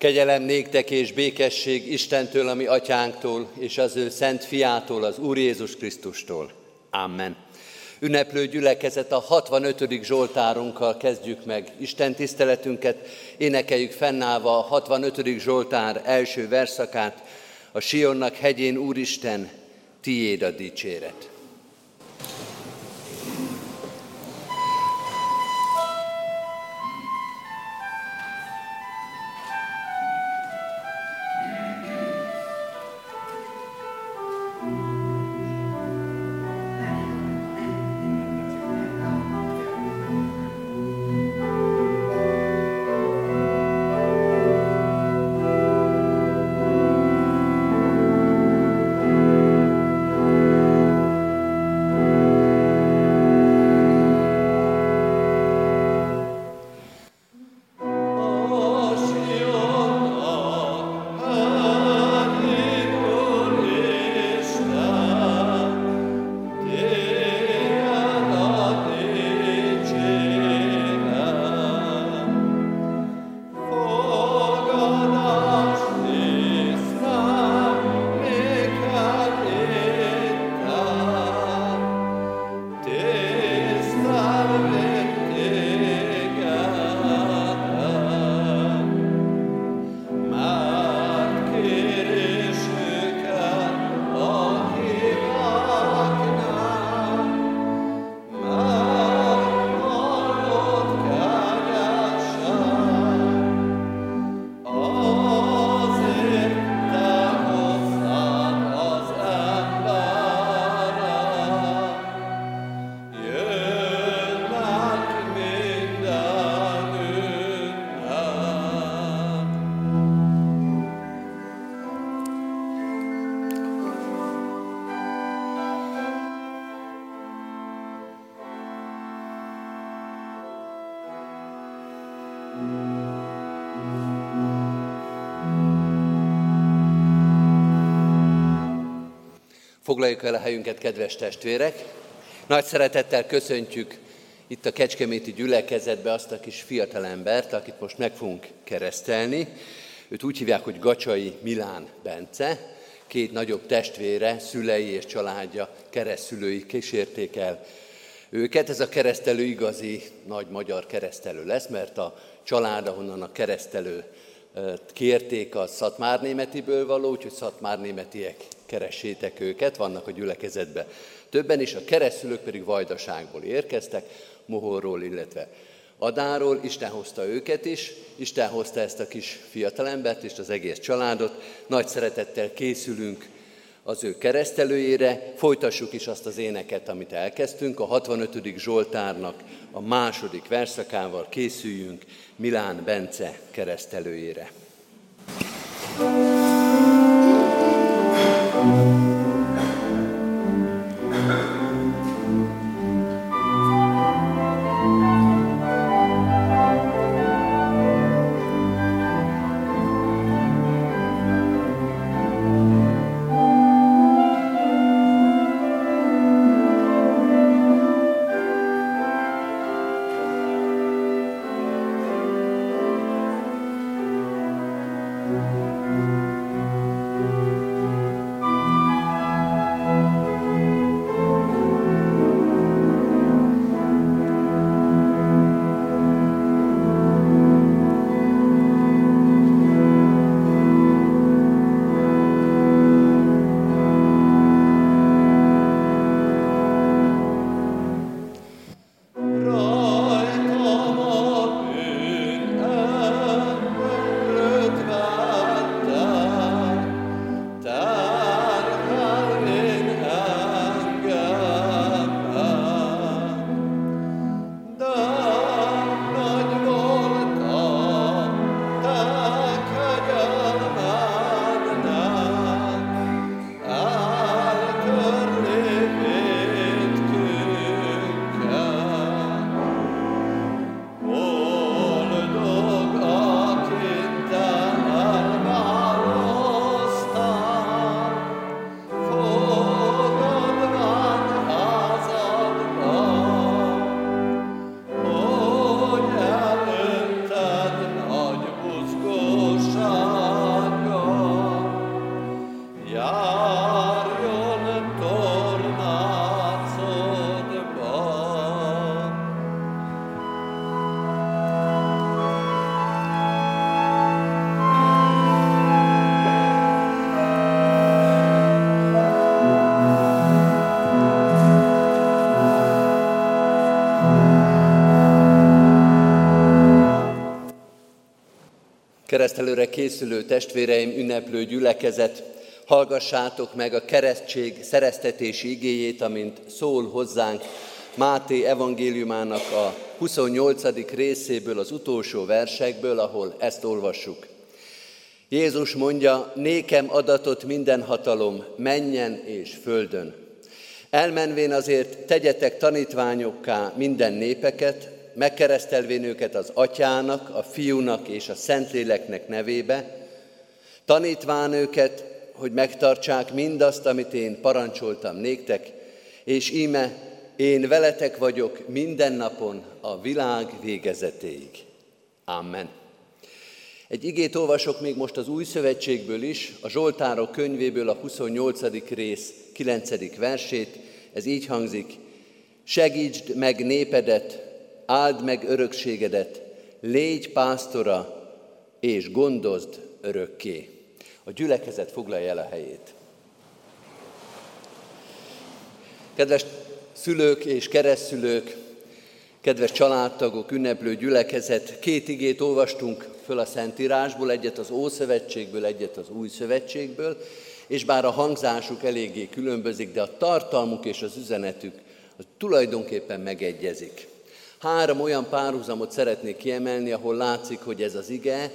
Kegyelem néktek és békesség Istentől, ami atyánktól, és az ő szent fiától, az Úr Jézus Krisztustól. Amen. Ünneplő gyülekezet a 65. Zsoltárunkkal kezdjük meg Isten tiszteletünket, énekeljük fennállva a 65. Zsoltár első verszakát, a Sionnak hegyén Úristen, tiéd a dicséret. Foglaljuk el a helyünket, kedves testvérek! Nagy szeretettel köszöntjük itt a Kecskeméti gyülekezetbe azt a kis fiatalembert, akit most meg fogunk keresztelni. Őt úgy hívják, hogy Gacsai Milán Bence. Két nagyobb testvére, szülei és családja, keresztülői kísérték el őket. Ez a keresztelő igazi nagy magyar keresztelő lesz, mert a család, ahonnan a keresztelő kérték a szatmárnémetiből való, úgyhogy szatmárnémetiek keressétek őket, vannak a gyülekezetben többen, és a keresztülők pedig Vajdaságból érkeztek, Mohorról, illetve Adáról, Isten hozta őket is, Isten hozta ezt a kis fiatalembert és az egész családot. Nagy szeretettel készülünk az ő keresztelőjére, folytassuk is azt az éneket, amit elkezdtünk, a 65. Zsoltárnak a második verszakával készüljünk Milán Bence keresztelőjére. thank you keresztelőre készülő testvéreim, ünneplő gyülekezet, hallgassátok meg a keresztség szereztetési igéjét, amint szól hozzánk Máté evangéliumának a 28. részéből, az utolsó versekből, ahol ezt olvassuk. Jézus mondja, nékem adatot minden hatalom, menjen és földön. Elmenvén azért tegyetek tanítványokká minden népeket, megkeresztelvén őket az atyának, a fiúnak és a szentléleknek nevébe, tanítván őket, hogy megtartsák mindazt, amit én parancsoltam néktek, és íme én veletek vagyok minden napon a világ végezetéig. Amen. Egy igét olvasok még most az új szövetségből is, a Zsoltárok könyvéből a 28. rész 9. versét. Ez így hangzik, segítsd meg népedet, áld meg örökségedet, légy pásztora, és gondozd örökké. A gyülekezet foglalja el a helyét. Kedves szülők és keresztülők, kedves családtagok, ünneplő gyülekezet, két igét olvastunk föl a Szentírásból, egyet az Ószövetségből, egyet az Új Szövetségből, és bár a hangzásuk eléggé különbözik, de a tartalmuk és az üzenetük az tulajdonképpen megegyezik. Három olyan párhuzamot szeretnék kiemelni, ahol látszik, hogy ez az ige,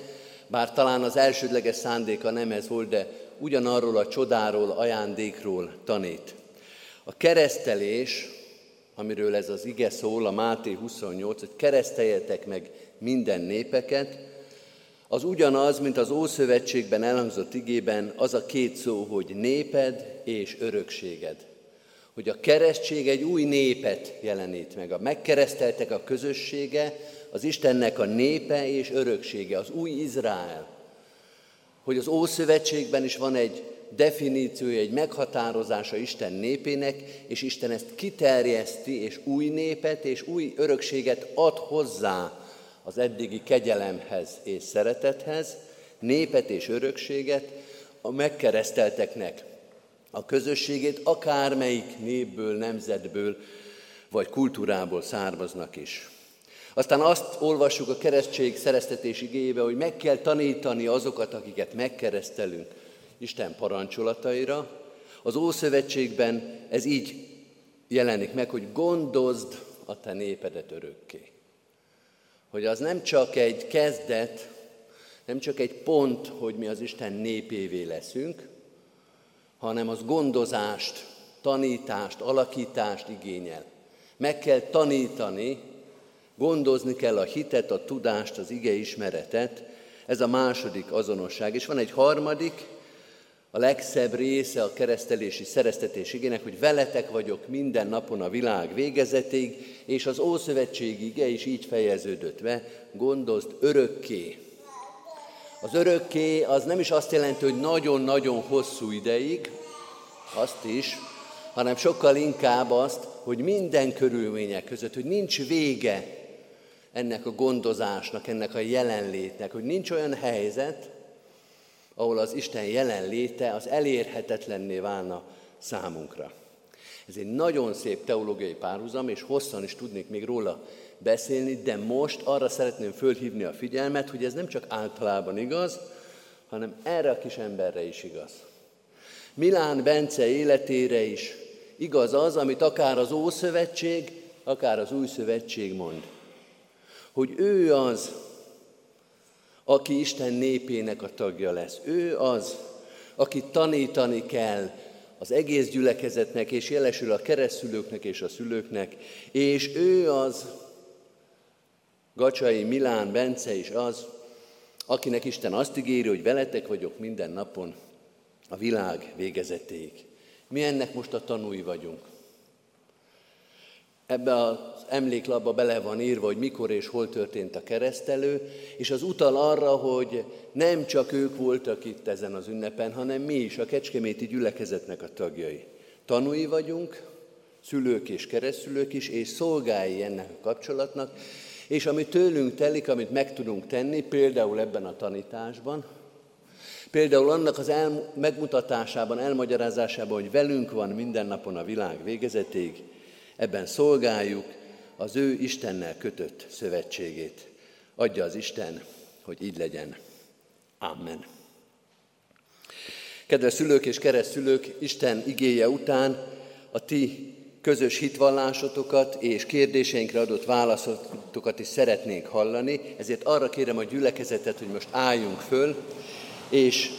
bár talán az elsődleges szándéka nem ez volt, de ugyanarról a csodáról, ajándékról tanít. A keresztelés, amiről ez az ige szól, a Máté 28, hogy kereszteljetek meg minden népeket, az ugyanaz, mint az Ószövetségben elhangzott igében, az a két szó, hogy néped és örökséged. Hogy a keresztség egy új népet jelenít meg. A megkereszteltek a közössége, az Istennek a népe és öröksége, az új Izrael. Hogy az Ószövetségben is van egy definíciója, egy meghatározása Isten népének, és Isten ezt kiterjeszti, és új népet és új örökséget ad hozzá az eddigi kegyelemhez és szeretethez, népet és örökséget a megkeresztelteknek a közösségét, akármelyik népből, nemzetből vagy kultúrából származnak is. Aztán azt olvassuk a keresztség szereztetés igébe, hogy meg kell tanítani azokat, akiket megkeresztelünk Isten parancsolataira. Az Ószövetségben ez így jelenik meg, hogy gondozd a te népedet örökké hogy az nem csak egy kezdet, nem csak egy pont, hogy mi az Isten népévé leszünk, hanem az gondozást, tanítást, alakítást igényel. Meg kell tanítani, gondozni kell a hitet, a tudást, az ige ismeretet, ez a második azonosság. És van egy harmadik, a legszebb része a keresztelési szereztetés igének, hogy veletek vagyok minden napon a világ végezetig, és az Ószövetség ige is így fejeződött be, gondozd örökké. Az örökké az nem is azt jelenti, hogy nagyon-nagyon hosszú ideig, azt is, hanem sokkal inkább azt, hogy minden körülmények között, hogy nincs vége ennek a gondozásnak, ennek a jelenlétnek, hogy nincs olyan helyzet, ahol az Isten jelenléte az elérhetetlenné válna számunkra. Ez egy nagyon szép teológiai párhuzam, és hosszan is tudnék még róla beszélni, de most arra szeretném fölhívni a figyelmet, hogy ez nem csak általában igaz, hanem erre a kis emberre is igaz. Milán Bence életére is igaz az, amit akár az Ószövetség, akár az Új Szövetség mond. Hogy ő az, aki Isten népének a tagja lesz. Ő az, aki tanítani kell az egész gyülekezetnek, és jelesül a keresztülőknek és a szülőknek, és ő az, Gacsai Milán Bence is az, akinek Isten azt ígéri, hogy veletek vagyok minden napon a világ végezetéig. Mi ennek most a tanúi vagyunk. Ebbe az emléklapba bele van írva, hogy mikor és hol történt a keresztelő, és az utal arra, hogy nem csak ők voltak itt ezen az ünnepen, hanem mi is, a Kecskeméti gyülekezetnek a tagjai. Tanúi vagyunk, szülők és keresztülők is, és szolgái ennek a kapcsolatnak, és ami tőlünk telik, amit meg tudunk tenni, például ebben a tanításban, például annak az el, megmutatásában, elmagyarázásában, hogy velünk van minden napon a világ végezetéig, Ebben szolgáljuk az ő Istennel kötött szövetségét. Adja az Isten, hogy így legyen. Amen. Kedves szülők és keresztülők, Isten igéje után a ti közös hitvallásotokat és kérdéseinkre adott válaszotokat is szeretnénk hallani, ezért arra kérem a gyülekezetet, hogy most álljunk föl, és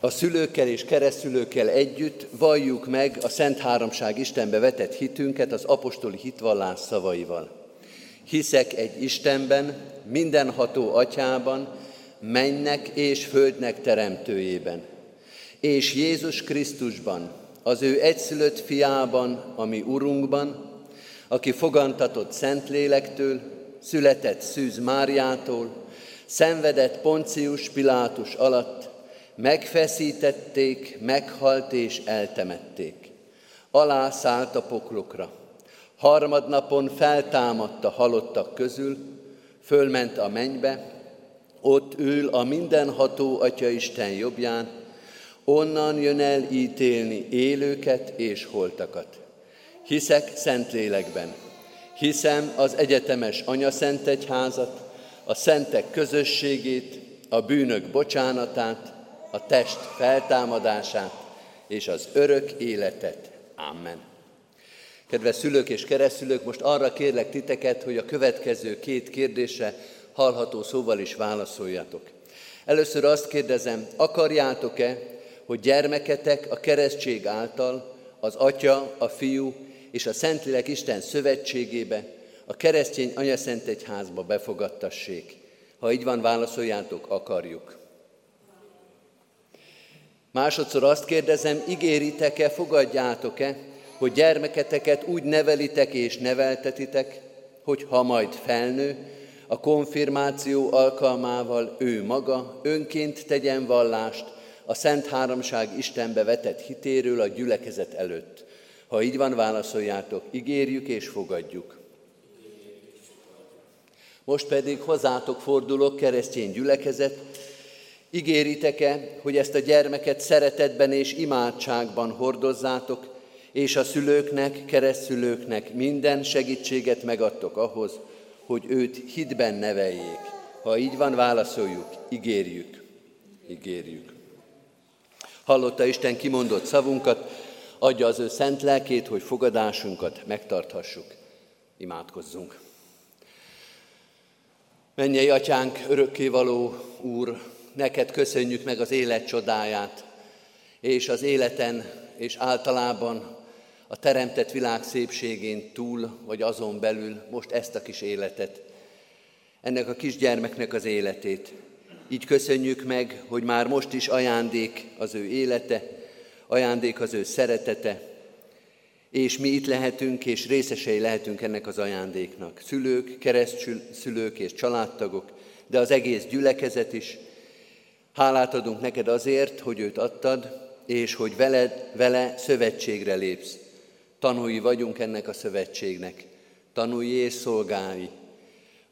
a szülőkkel és keresztülőkkel együtt valljuk meg a Szent Háromság Istenbe vetett hitünket az apostoli hitvallás szavaival. Hiszek egy Istenben, mindenható atyában, mennek és földnek teremtőjében, és Jézus Krisztusban, az ő egyszülött fiában, ami Urunkban, aki fogantatott Szentlélektől, született Szűz Máriától, szenvedett Poncius Pilátus alatt, megfeszítették, meghalt és eltemették. Alá szállt a poklokra. Harmadnapon feltámadt a halottak közül, fölment a mennybe, ott ül a mindenható Atya Isten jobbján, onnan jön el ítélni élőket és holtakat. Hiszek Szentlélekben, hiszem az egyetemes Anya Szent Egyházat, a szentek közösségét, a bűnök bocsánatát, a test feltámadását és az örök életet. Amen. Kedves szülők és keresztülők, most arra kérlek titeket, hogy a következő két kérdésre hallható szóval is válaszoljatok. Először azt kérdezem, akarjátok-e, hogy gyermeketek a keresztség által az Atya, a Fiú és a Szentlélek Isten szövetségébe, a keresztény Anyaszent Egyházba befogadtassék? Ha így van, válaszoljátok, akarjuk. Másodszor azt kérdezem, ígéritek-e, fogadjátok-e, hogy gyermeketeket úgy nevelitek és neveltetitek, hogy ha majd felnő, a konfirmáció alkalmával ő maga önként tegyen vallást a Szent Háromság Istenbe vetett hitéről a gyülekezet előtt. Ha így van, válaszoljátok, ígérjük és fogadjuk. Most pedig hozzátok fordulok, keresztény gyülekezet, ígéritek-e, hogy ezt a gyermeket szeretetben és imádságban hordozzátok, és a szülőknek, keresztülőknek minden segítséget megadtok ahhoz, hogy őt hitben neveljék. Ha így van, válaszoljuk, ígérjük, ígérjük. Hallotta Isten kimondott szavunkat, adja az ő szent lelkét, hogy fogadásunkat megtarthassuk. Imádkozzunk. Mennyei atyánk, örökkévaló Úr, neked köszönjük meg az élet csodáját, és az életen és általában a teremtett világ szépségén túl, vagy azon belül most ezt a kis életet, ennek a kisgyermeknek az életét. Így köszönjük meg, hogy már most is ajándék az ő élete, ajándék az ő szeretete, és mi itt lehetünk, és részesei lehetünk ennek az ajándéknak. Szülők, keresztszülők és családtagok, de az egész gyülekezet is. Hálát adunk neked azért, hogy őt adtad, és hogy veled, vele szövetségre lépsz. Tanúi vagyunk ennek a szövetségnek, tanúi és szolgálni.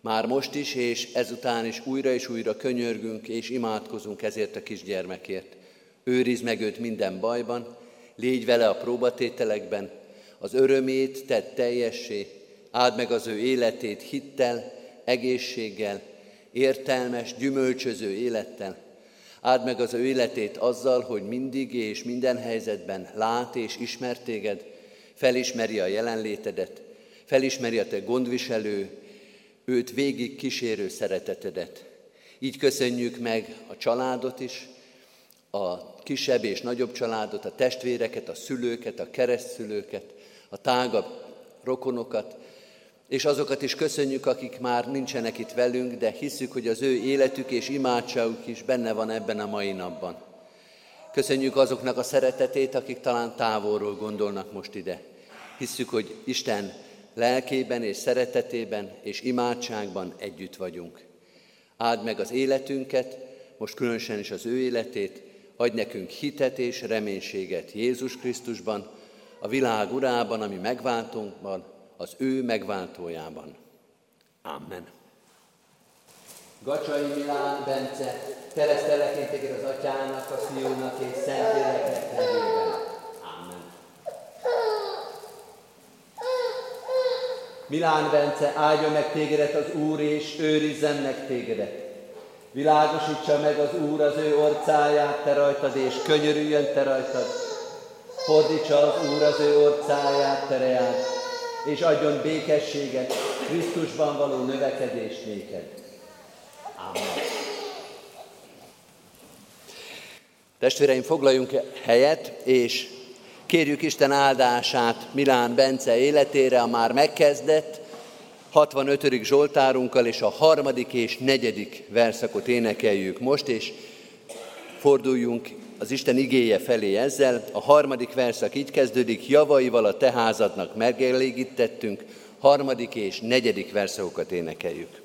Már most is, és ezután is újra és újra könyörgünk és imádkozunk ezért a kisgyermekért. Őrizd meg őt minden bajban, légy vele a próbatételekben, az örömét tedd teljessé, áld meg az ő életét hittel, egészséggel, értelmes, gyümölcsöző élettel. Áld meg az ő életét azzal, hogy mindig és minden helyzetben lát és ismer téged, felismeri a jelenlétedet, felismeri a te gondviselő, őt végig kísérő szeretetedet. Így köszönjük meg a családot is, a kisebb és nagyobb családot, a testvéreket, a szülőket, a keresztszülőket, a tágabb rokonokat, és azokat is köszönjük, akik már nincsenek itt velünk, de hiszük, hogy az ő életük és imádságuk is benne van ebben a mai napban. Köszönjük azoknak a szeretetét, akik talán távolról gondolnak most ide. Hisszük, hogy Isten lelkében és szeretetében és imádságban együtt vagyunk. Áld meg az életünket, most különösen is az ő életét, adj nekünk hitet és reménységet Jézus Krisztusban, a világ urában, ami megváltónkban, az ő megváltójában. Amen. Gacsai Milán Bence, keresztelek én az atyának, a fiúnak és Szentléleknek nevében. Milán Bence, áldjon meg tégedet az Úr, és őrizzen meg tégedet. Világosítsa meg az Úr az ő orcáját te rajtad, és könyörüljön te rajtad. Fordítsa az Úr az ő orcáját te reád, és adjon békességet, Krisztusban való növekedést néked. Amen. Testvéreim, foglaljunk helyet, és kérjük Isten áldását Milán Bence életére, a már megkezdett 65. Zsoltárunkkal, és a harmadik és negyedik verszakot énekeljük most, és forduljunk az Isten igéje felé ezzel. A harmadik verszak így kezdődik, javaival a te házadnak megelégítettünk, harmadik és negyedik verszakokat énekeljük.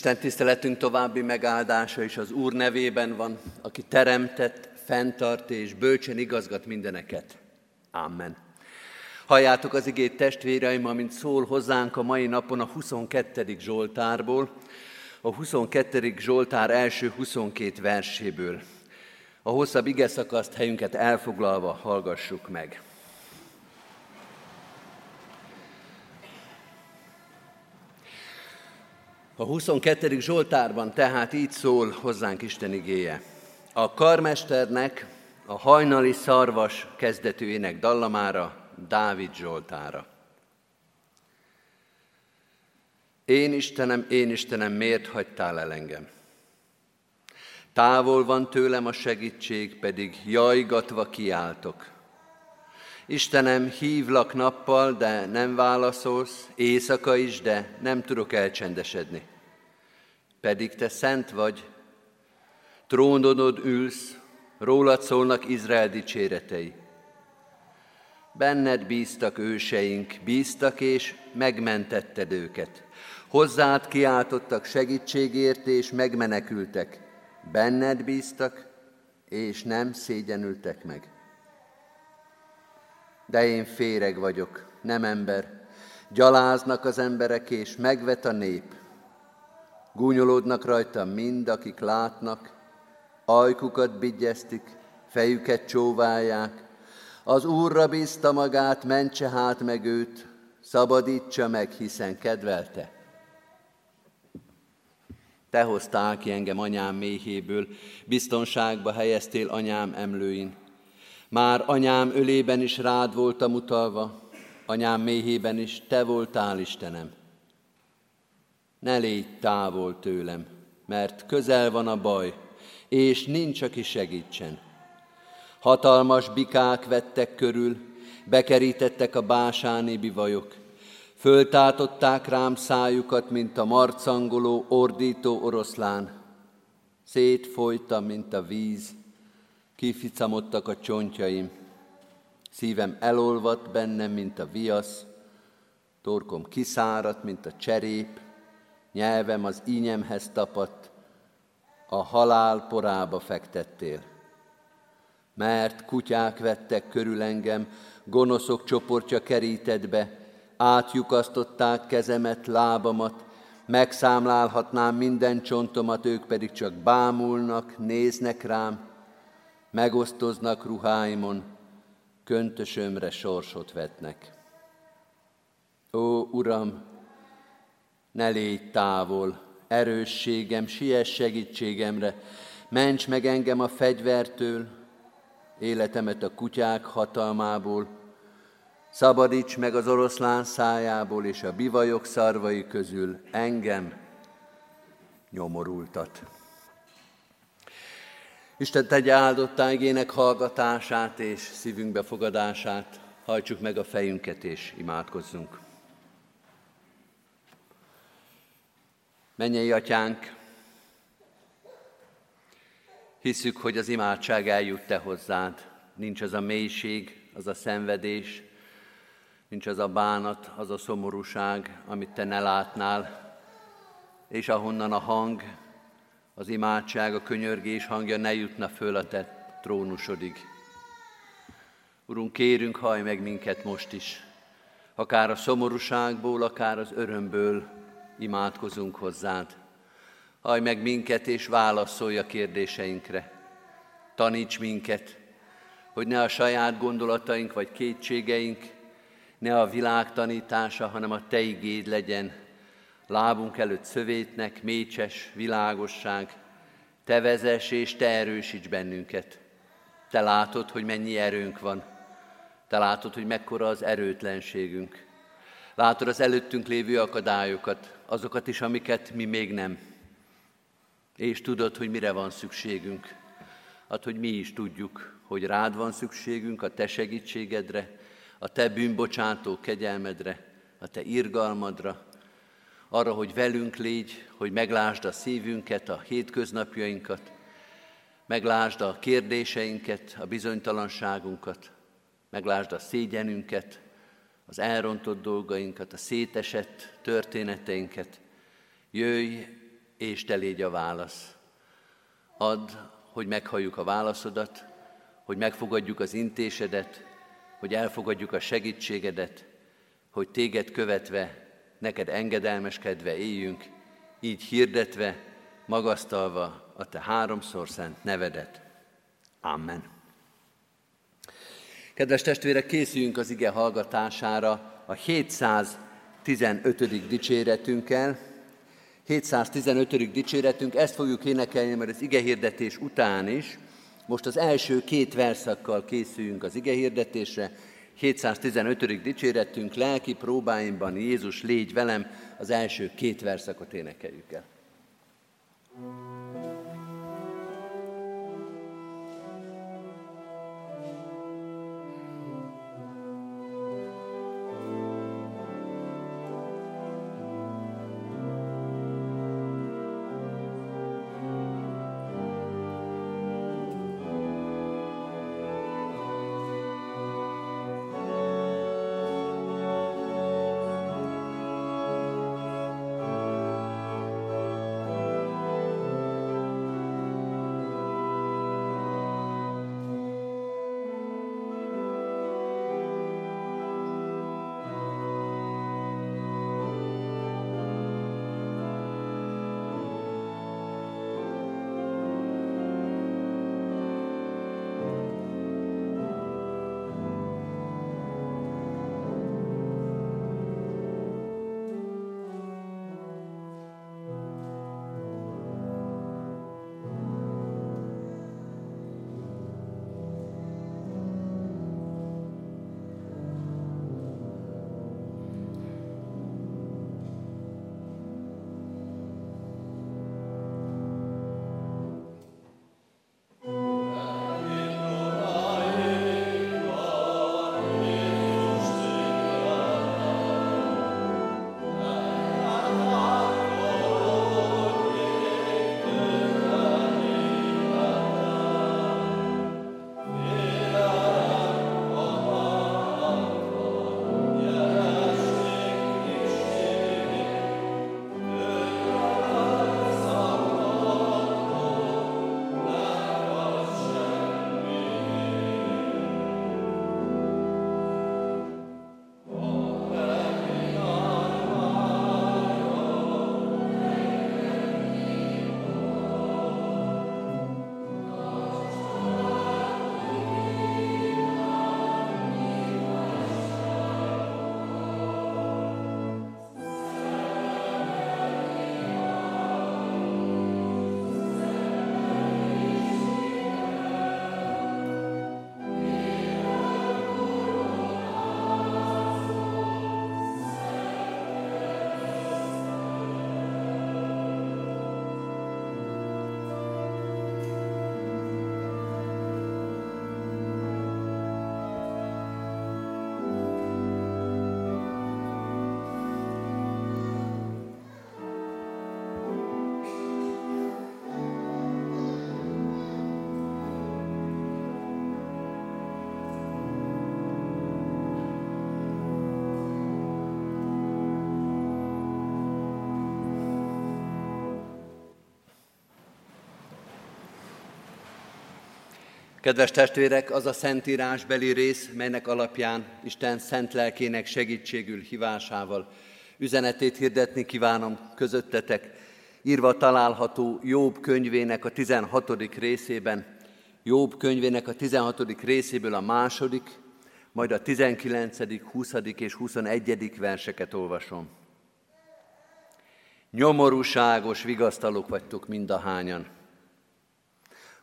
Isten tiszteletünk további megáldása is az Úr nevében van, aki teremtett, fenntart és bölcsen igazgat mindeneket. Amen. Halljátok az igét testvéreim, amint szól hozzánk a mai napon a 22. Zsoltárból, a 22. Zsoltár első 22 verséből. A hosszabb ige szakaszt helyünket elfoglalva hallgassuk meg. A 22. Zsoltárban tehát így szól hozzánk Isten igéje. A karmesternek a hajnali szarvas kezdetűjének dallamára, Dávid Zsoltára. Én Istenem, én Istenem, miért hagytál el engem? Távol van tőlem a segítség, pedig jajgatva kiáltok. Istenem, hívlak nappal, de nem válaszolsz, éjszaka is, de nem tudok elcsendesedni. Pedig te szent vagy, trónodod ülsz, rólad szólnak Izrael dicséretei. Benned bíztak őseink, bíztak és megmentetted őket. Hozzád kiáltottak segítségért és megmenekültek. Benned bíztak, és nem szégyenültek meg. De én féreg vagyok, nem ember. Gyaláznak az emberek, és megvet a nép. Gúnyolódnak rajta mind, akik látnak, ajkukat bigyeztik, fejüket csóválják. Az Úrra bízta magát, mentse hát meg őt, szabadítsa meg, hiszen kedvelte. Te hoztál ki engem anyám méhéből, biztonságba helyeztél anyám emlőin. Már anyám ölében is rád voltam utalva, anyám méhében is te voltál Istenem. Ne légy távol tőlem, mert közel van a baj, és nincs, aki segítsen. Hatalmas bikák vettek körül, bekerítettek a básáni bivajok. Föltátották rám szájukat, mint a marcangoló, ordító oroszlán. Szétfolytam, mint a víz, kificamodtak a csontjaim. Szívem elolvadt bennem, mint a viasz, torkom kiszáradt, mint a cserép, nyelvem az ínyemhez tapadt, a halál porába fektettél. Mert kutyák vettek körül engem, gonoszok csoportja kerített be, átjukasztották kezemet, lábamat, megszámlálhatnám minden csontomat, ők pedig csak bámulnak, néznek rám, megosztoznak ruháimon, köntösömre sorsot vetnek. Ó, Uram, ne légy távol, erősségem, siess segítségemre, ments meg engem a fegyvertől, életemet a kutyák hatalmából, szabadíts meg az oroszlán szájából és a bivajok szarvai közül engem, nyomorultat. Isten tegye áldottá igének hallgatását és szívünk befogadását, hajtsuk meg a fejünket és imádkozzunk. Mennyei atyánk, hiszük, hogy az imádság eljut te hozzád. Nincs az a mélység, az a szenvedés, nincs az a bánat, az a szomorúság, amit te ne látnál, és ahonnan a hang, az imádság, a könyörgés hangja ne jutna föl a te trónusodig. Urunk, kérünk, haj meg minket most is, akár a szomorúságból, akár az örömből, imádkozunk hozzád. Haj meg minket, és válaszolj a kérdéseinkre. Taníts minket, hogy ne a saját gondolataink vagy kétségeink, ne a világ tanítása, hanem a Te igéd legyen. Lábunk előtt szövétnek, mécses, világosság. Te vezess és Te erősíts bennünket. Te látod, hogy mennyi erőnk van. Te látod, hogy mekkora az erőtlenségünk. Látod az előttünk lévő akadályokat, azokat is, amiket mi még nem. És tudod, hogy mire van szükségünk. Hát, hogy mi is tudjuk, hogy rád van szükségünk, a te segítségedre, a te bűnbocsátó kegyelmedre, a te irgalmadra, arra, hogy velünk légy, hogy meglásd a szívünket, a hétköznapjainkat, meglásd a kérdéseinket, a bizonytalanságunkat, meglásd a szégyenünket, az elrontott dolgainkat, a szétesett történeteinket. Jöjj, és te légy a válasz. Add, hogy meghalljuk a válaszodat, hogy megfogadjuk az intésedet, hogy elfogadjuk a segítségedet, hogy téged követve, neked engedelmeskedve éljünk, így hirdetve, magasztalva a te háromszor szent nevedet. Amen. Kedves testvérek, készüljünk az ige hallgatására a 715. dicséretünkkel. 715. dicséretünk, ezt fogjuk énekelni, mert az ige hirdetés után is. Most az első két verszakkal készüljünk az ige hirdetésre. 715. dicséretünk, lelki próbáimban Jézus légy velem, az első két verszakot énekeljük el. thank you Kedves testvérek, az a szentírásbeli rész, melynek alapján Isten szent lelkének segítségül hívásával üzenetét hirdetni kívánom közöttetek, írva található Jobb könyvének a 16. részében, Jobb könyvének a 16. részéből a második, majd a 19., 20. és 21. verseket olvasom. Nyomorúságos vigasztalók vagytok mind a hányan.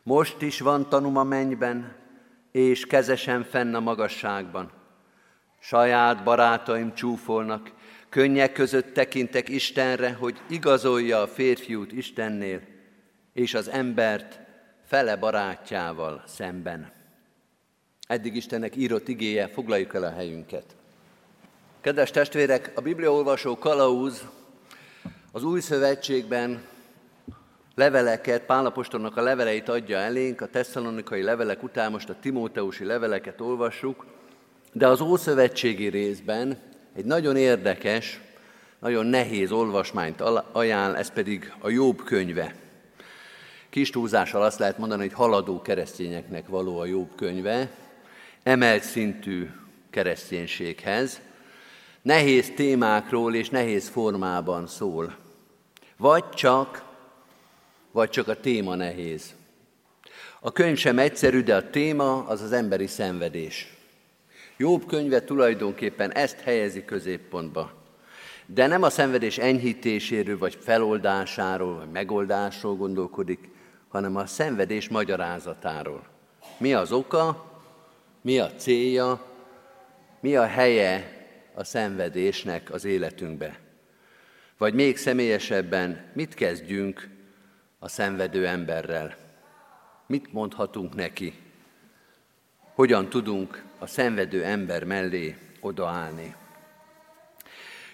Most is van tanum a mennyben, és kezesen fenn a magasságban. Saját barátaim csúfolnak, könnyek között tekintek Istenre, hogy igazolja a férfiút Istennél, és az embert fele barátjával szemben. Eddig Istennek írott igéje, foglaljuk el a helyünket. Kedves testvérek, a Bibliaolvasó kalauz az új szövetségben leveleket, Pálapostolnak a leveleit adja elénk, a tesszalonikai levelek után most a timóteusi leveleket olvassuk, de az ószövetségi részben egy nagyon érdekes, nagyon nehéz olvasmányt ajánl, ez pedig a Jobb könyve. Kis túlzással azt lehet mondani, hogy haladó keresztényeknek való a Jobb könyve, emelt szintű kereszténységhez, nehéz témákról és nehéz formában szól. Vagy csak, vagy csak a téma nehéz. A könyv sem egyszerű, de a téma az az emberi szenvedés. Jobb könyve tulajdonképpen ezt helyezi középpontba. De nem a szenvedés enyhítéséről, vagy feloldásáról, vagy megoldásról gondolkodik, hanem a szenvedés magyarázatáról. Mi az oka, mi a célja, mi a helye a szenvedésnek az életünkbe. Vagy még személyesebben, mit kezdjünk a szenvedő emberrel? Mit mondhatunk neki? Hogyan tudunk a szenvedő ember mellé odaállni?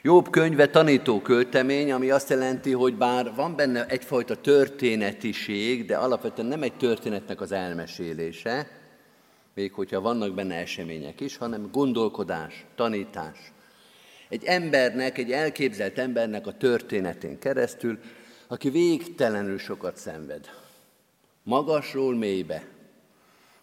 Jobb könyve tanító költemény, ami azt jelenti, hogy bár van benne egyfajta történetiség, de alapvetően nem egy történetnek az elmesélése, még hogyha vannak benne események is, hanem gondolkodás, tanítás. Egy embernek, egy elképzelt embernek a történetén keresztül, aki végtelenül sokat szenved. Magasról mélybe.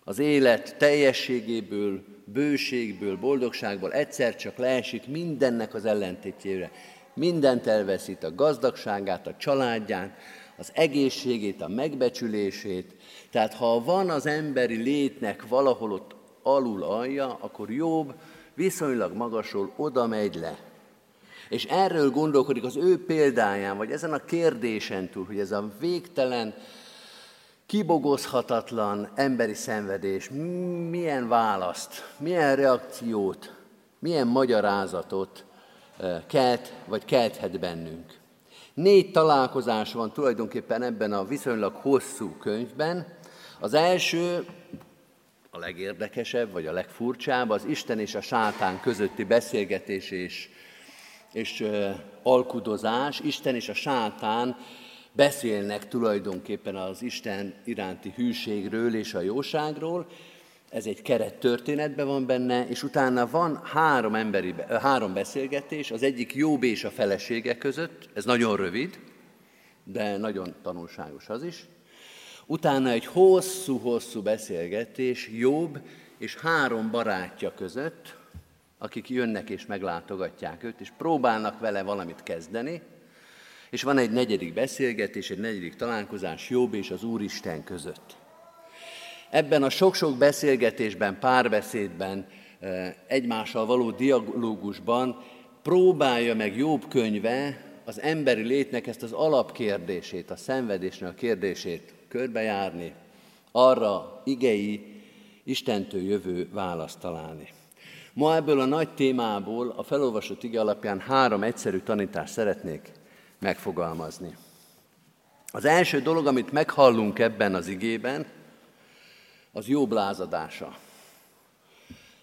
Az élet teljességéből, bőségből, boldogságból egyszer csak leesik mindennek az ellentétjére. Mindent elveszít, a gazdagságát, a családján, az egészségét, a megbecsülését. Tehát ha van az emberi létnek valahol ott alul alja, akkor jobb viszonylag magasról oda megy le. És erről gondolkodik az ő példáján, vagy ezen a kérdésen túl, hogy ez a végtelen, kibogozhatatlan emberi szenvedés milyen választ, milyen reakciót, milyen magyarázatot eh, kelt, vagy kelthet bennünk. Négy találkozás van tulajdonképpen ebben a viszonylag hosszú könyvben. Az első, a legérdekesebb, vagy a legfurcsább, az Isten és a sátán közötti beszélgetés és, és alkudozás. Isten és a sátán beszélnek tulajdonképpen az Isten iránti hűségről és a jóságról, ez egy keret történetben van benne, és utána van három, emberi, három beszélgetés, az egyik Jobb és a felesége között, ez nagyon rövid, de nagyon tanulságos az is. Utána egy hosszú-hosszú beszélgetés Jobb és három barátja között, akik jönnek és meglátogatják őt, és próbálnak vele valamit kezdeni, és van egy negyedik beszélgetés, egy negyedik találkozás Jobb és az Úristen között. Ebben a sok-sok beszélgetésben, párbeszédben, egymással való dialógusban próbálja meg Jobb könyve az emberi létnek ezt az alapkérdését, a szenvedésnek a kérdését körbejárni, arra igei, Istentől jövő választ találni. Ma ebből a nagy témából a felolvasott ige alapján három egyszerű tanítást szeretnék megfogalmazni. Az első dolog, amit meghallunk ebben az igében, az jobb lázadása.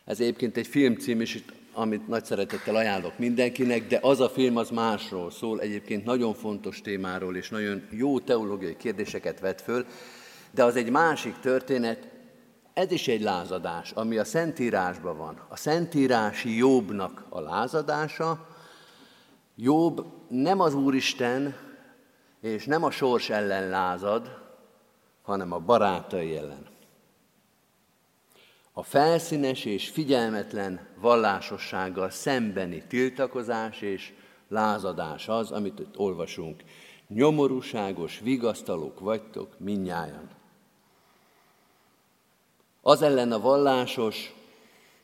Ez egyébként egy filmcím is, amit nagy szeretettel ajánlok mindenkinek, de az a film az másról szól, egyébként nagyon fontos témáról, és nagyon jó teológiai kérdéseket vet föl, de az egy másik történet, ez is egy lázadás, ami a Szentírásban van. A Szentírási Jobbnak a lázadása, Jobb nem az Úristen és nem a sors ellen lázad, hanem a barátai ellen. a felszínes és figyelmetlen vallásossággal szembeni tiltakozás és lázadás az, amit itt olvasunk. Nyomorúságos, vigasztalók vagytok minnyájan. Az ellen a vallásos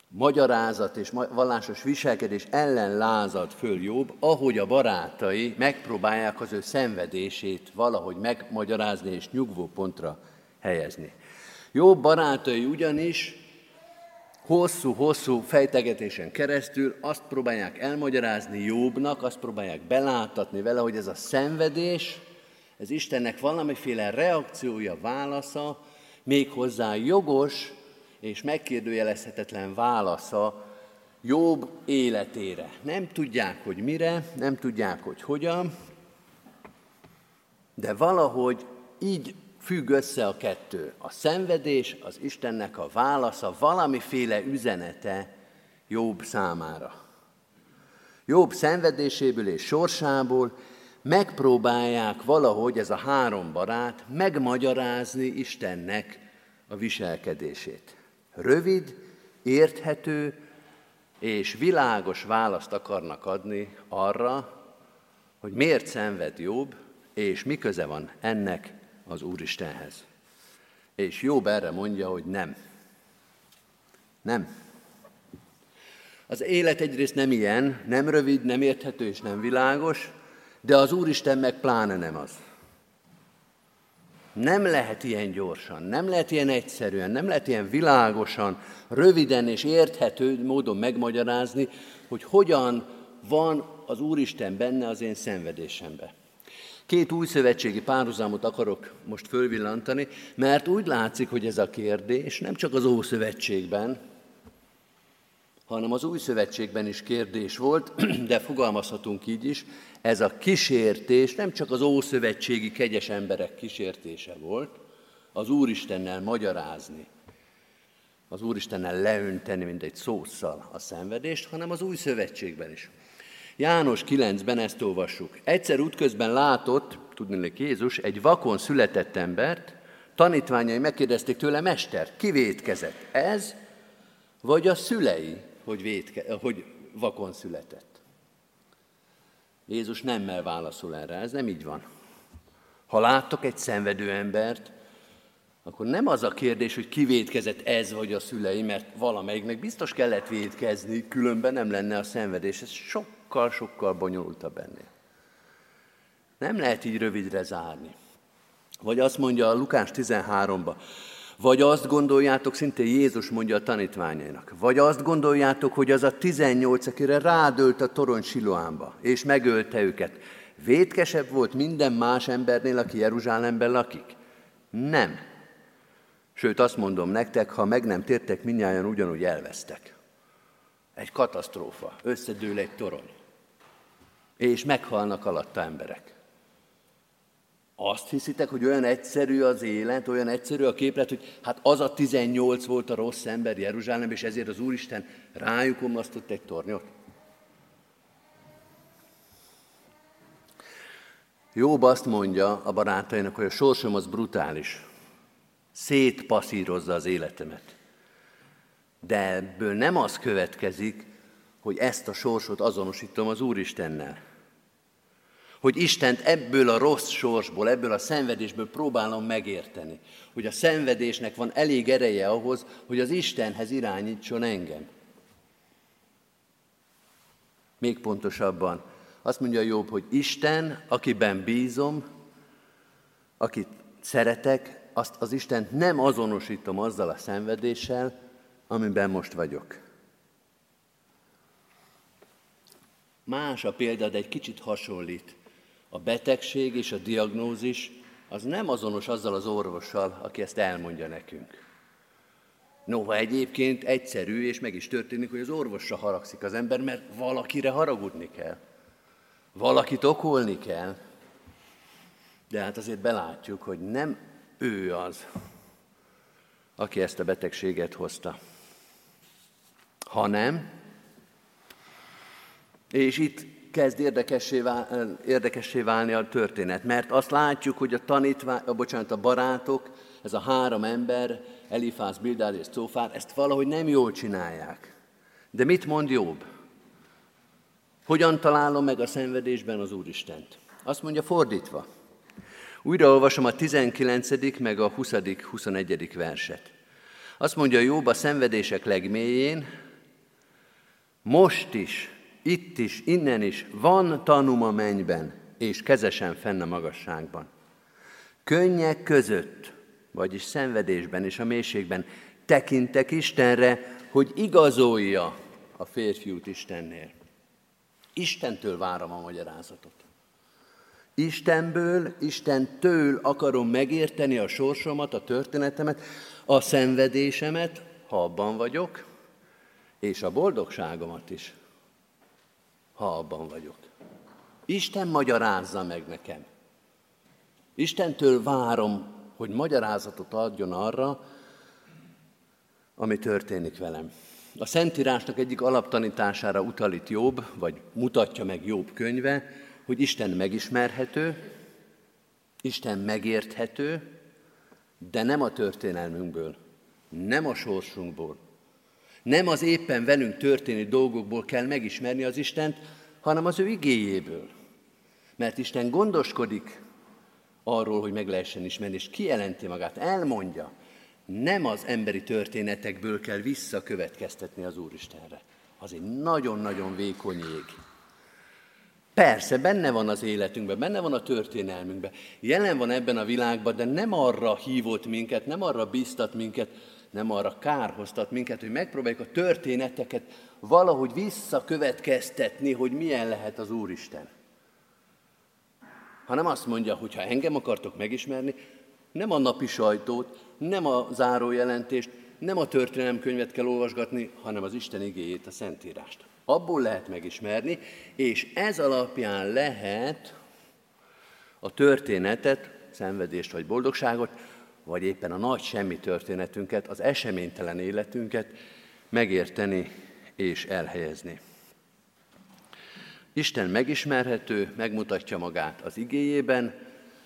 magyarázat és vallásos viselkedés ellen lázad föl Jobb, ahogy a barátai megpróbálják az ő szenvedését valahogy megmagyarázni és nyugvó pontra helyezni. Jobb barátai ugyanis hosszú-hosszú fejtegetésen keresztül azt próbálják elmagyarázni Jobbnak, azt próbálják belátatni vele, hogy ez a szenvedés, ez Istennek valamiféle reakciója, válasza, méghozzá jogos és megkérdőjelezhetetlen válasza Jobb életére. Nem tudják, hogy mire, nem tudják, hogy hogyan, de valahogy így függ össze a kettő. A szenvedés, az Istennek a válasza, valamiféle üzenete Jobb számára. Jobb szenvedéséből és sorsából megpróbálják valahogy ez a három barát megmagyarázni Istennek a viselkedését. Rövid, érthető és világos választ akarnak adni arra, hogy miért szenved jobb, és mi köze van ennek az Úristenhez. És Jobb erre mondja, hogy nem. Nem. Az élet egyrészt nem ilyen, nem rövid, nem érthető és nem világos, de az Úristen meg pláne nem az. Nem lehet ilyen gyorsan, nem lehet ilyen egyszerűen, nem lehet ilyen világosan, röviden és érthető módon megmagyarázni, hogy hogyan van az Úristen benne az én szenvedésemben. Két új szövetségi párhuzamot akarok most fölvillantani, mert úgy látszik, hogy ez a kérdés nem csak az Ószövetségben, hanem az új szövetségben is kérdés volt, de fogalmazhatunk így is, ez a kísértés nem csak az ószövetségi kegyes emberek kísértése volt, az Úristennel magyarázni, az Úristennel leönteni, mint egy szószal a szenvedést, hanem az új szövetségben is. János 9-ben ezt olvassuk. Egyszer útközben látott, tudni Jézus, egy vakon született embert, tanítványai megkérdezték tőle, Mester, ki vétkezett? Ez, vagy a szülei, hogy, vétke, hogy vakon született? Jézus nemmel válaszol erre, ez nem így van. Ha láttok egy szenvedő embert, akkor nem az a kérdés, hogy ki vétkezett ez vagy a szülei, mert valamelyiknek biztos kellett vétkezni, különben nem lenne a szenvedés. Ez sokkal-sokkal bonyolultabb ennél. Nem lehet így rövidre zárni. Vagy azt mondja a Lukás 13-ba, vagy azt gondoljátok, szinte Jézus mondja a tanítványainak, vagy azt gondoljátok, hogy az a 18, akire rádölt a torony Siloámba, és megölte őket, vétkesebb volt minden más embernél, aki Jeruzsálemben lakik? Nem. Sőt, azt mondom nektek, ha meg nem tértek, minnyáján ugyanúgy elvesztek. Egy katasztrófa, összedől egy torony. És meghalnak alatta emberek. Azt hiszitek, hogy olyan egyszerű az élet, olyan egyszerű a képlet, hogy hát az a 18 volt a rossz ember Jeruzsálem, és ezért az Úristen rájuk omlasztott egy tornyot? Jobb azt mondja a barátainak, hogy a sorsom az brutális. Szétpasszírozza az életemet. De ebből nem az következik, hogy ezt a sorsot azonosítom az Úristennel hogy Istent ebből a rossz sorsból, ebből a szenvedésből próbálom megérteni. Hogy a szenvedésnek van elég ereje ahhoz, hogy az Istenhez irányítson engem. Még pontosabban, azt mondja Jobb, hogy Isten, akiben bízom, akit szeretek, azt az Istent nem azonosítom azzal a szenvedéssel, amiben most vagyok. Más a példa, de egy kicsit hasonlít a betegség és a diagnózis az nem azonos azzal az orvossal, aki ezt elmondja nekünk. Noha egyébként egyszerű, és meg is történik, hogy az orvosra haragszik az ember, mert valakire haragudni kell. Valakit okolni kell. De hát azért belátjuk, hogy nem ő az, aki ezt a betegséget hozta, hanem, és itt kezd érdekessé, vál, érdekessé válni a történet, mert azt látjuk, hogy a tanítvány, a, bocsánat, a barátok, ez a három ember Elifász, Bildár és Cófár ezt valahogy nem jól csinálják. De mit mond Jobb? Hogyan találom meg a szenvedésben az Úristent? Azt mondja fordítva. Újra olvasom a 19. meg a 20. 21. verset. Azt mondja Jobb a szenvedések legmélyén, most is, itt is, innen is van tanum a mennyben, és kezesen fenn a magasságban. Könnyek között, vagyis szenvedésben és a mélységben tekintek Istenre, hogy igazolja a férfiút Istennél. Istentől várom a magyarázatot. Istenből, Istentől akarom megérteni a sorsomat, a történetemet, a szenvedésemet, ha abban vagyok, és a boldogságomat is, ha abban vagyok. Isten magyarázza meg nekem. Istentől várom, hogy magyarázatot adjon arra, ami történik velem. A Szentírásnak egyik alaptanítására utalít Jobb, vagy mutatja meg Jobb könyve, hogy Isten megismerhető, Isten megérthető, de nem a történelmünkből, nem a sorsunkból, nem az éppen velünk történő dolgokból kell megismerni az Istent, hanem az ő igéjéből. Mert Isten gondoskodik arról, hogy meg lehessen ismerni, és kijelenti magát, elmondja. Nem az emberi történetekből kell visszakövetkeztetni az Úristenre. Az egy nagyon-nagyon vékony ég. Persze, benne van az életünkben, benne van a történelmünkben, jelen van ebben a világban, de nem arra hívott minket, nem arra biztat minket, nem arra kárhoztat minket, hogy megpróbáljuk a történeteket valahogy visszakövetkeztetni, hogy milyen lehet az Úristen. Hanem azt mondja, hogy ha engem akartok megismerni, nem a napi sajtót, nem a zárójelentést, nem a történelemkönyvet kell olvasgatni, hanem az Isten igéjét, a Szentírást. Abból lehet megismerni, és ez alapján lehet a történetet, szenvedést vagy boldogságot, vagy éppen a nagy semmi történetünket, az eseménytelen életünket megérteni és elhelyezni. Isten megismerhető, megmutatja magát az igéjében,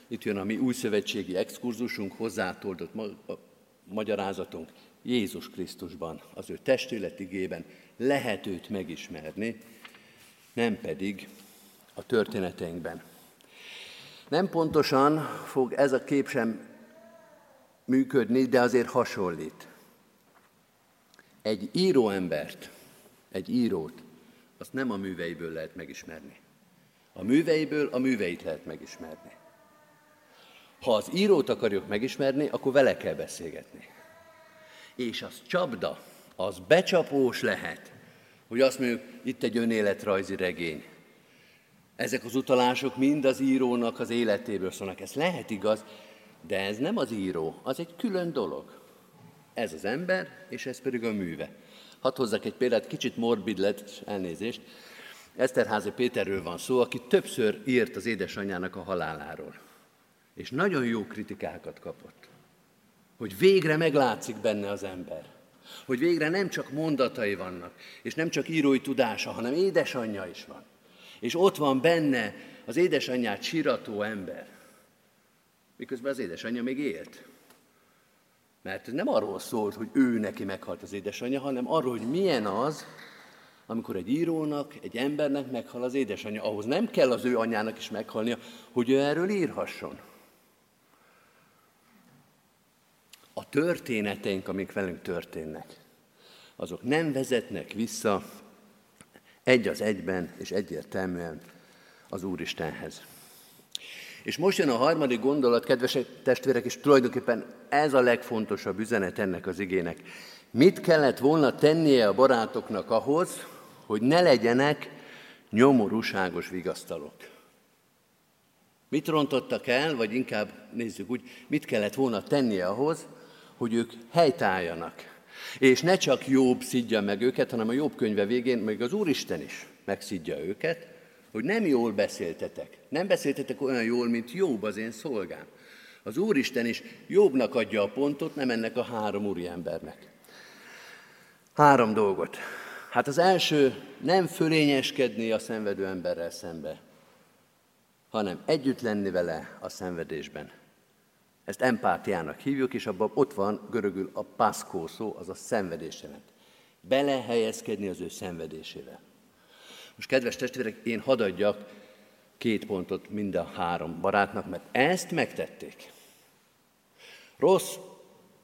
itt jön a mi újszövetségi exkurzusunk, hozzátoldott ma- magyarázatunk Jézus Krisztusban, az ő testületigében lehet őt megismerni, nem pedig a történeteinkben. Nem pontosan fog ez a kép sem működni, de azért hasonlít. Egy íróembert, egy írót, azt nem a műveiből lehet megismerni. A műveiből a műveit lehet megismerni. Ha az írót akarjuk megismerni, akkor vele kell beszélgetni. És az csapda, az becsapós lehet, hogy azt mondjuk, itt egy önéletrajzi regény. Ezek az utalások mind az írónak az életéből szólnak. Ez lehet igaz, de ez nem az író, az egy külön dolog. Ez az ember, és ez pedig a műve. Hadd hozzak egy példát, kicsit morbid lett, elnézést. Eszterházi Péterről van szó, aki többször írt az édesanyjának a haláláról. És nagyon jó kritikákat kapott. Hogy végre meglátszik benne az ember. Hogy végre nem csak mondatai vannak, és nem csak írói tudása, hanem édesanyja is van. És ott van benne az édesanyját sirató ember miközben az édesanyja még élt. Mert nem arról szólt, hogy ő neki meghalt az édesanyja, hanem arról, hogy milyen az, amikor egy írónak, egy embernek meghal az édesanyja. Ahhoz nem kell az ő anyjának is meghalnia, hogy ő erről írhasson. A történeteink, amik velünk történnek, azok nem vezetnek vissza egy az egyben és egyértelműen az Úristenhez. És most jön a harmadik gondolat, kedves testvérek, és tulajdonképpen ez a legfontosabb üzenet ennek az igének. Mit kellett volna tennie a barátoknak ahhoz, hogy ne legyenek nyomorúságos vigasztalok? Mit rontottak el, vagy inkább nézzük úgy, mit kellett volna tennie ahhoz, hogy ők helytálljanak. És ne csak Jobb szidja meg őket, hanem a Jobb könyve végén még az Úristen is megszidja őket, hogy nem jól beszéltetek. Nem beszéltetek olyan jól, mint Jobb az én szolgám. Az Úristen is Jobbnak adja a pontot, nem ennek a három úriembernek. Három dolgot. Hát az első, nem fölényeskedni a szenvedő emberrel szembe, hanem együtt lenni vele a szenvedésben. Ezt empátiának hívjuk, és abban ott van görögül a paszkó szó, az a szenvedés jelent. Belehelyezkedni az ő szenvedésével. Most kedves testvérek, én hadd adjak két pontot mind a három barátnak, mert ezt megtették. Rossz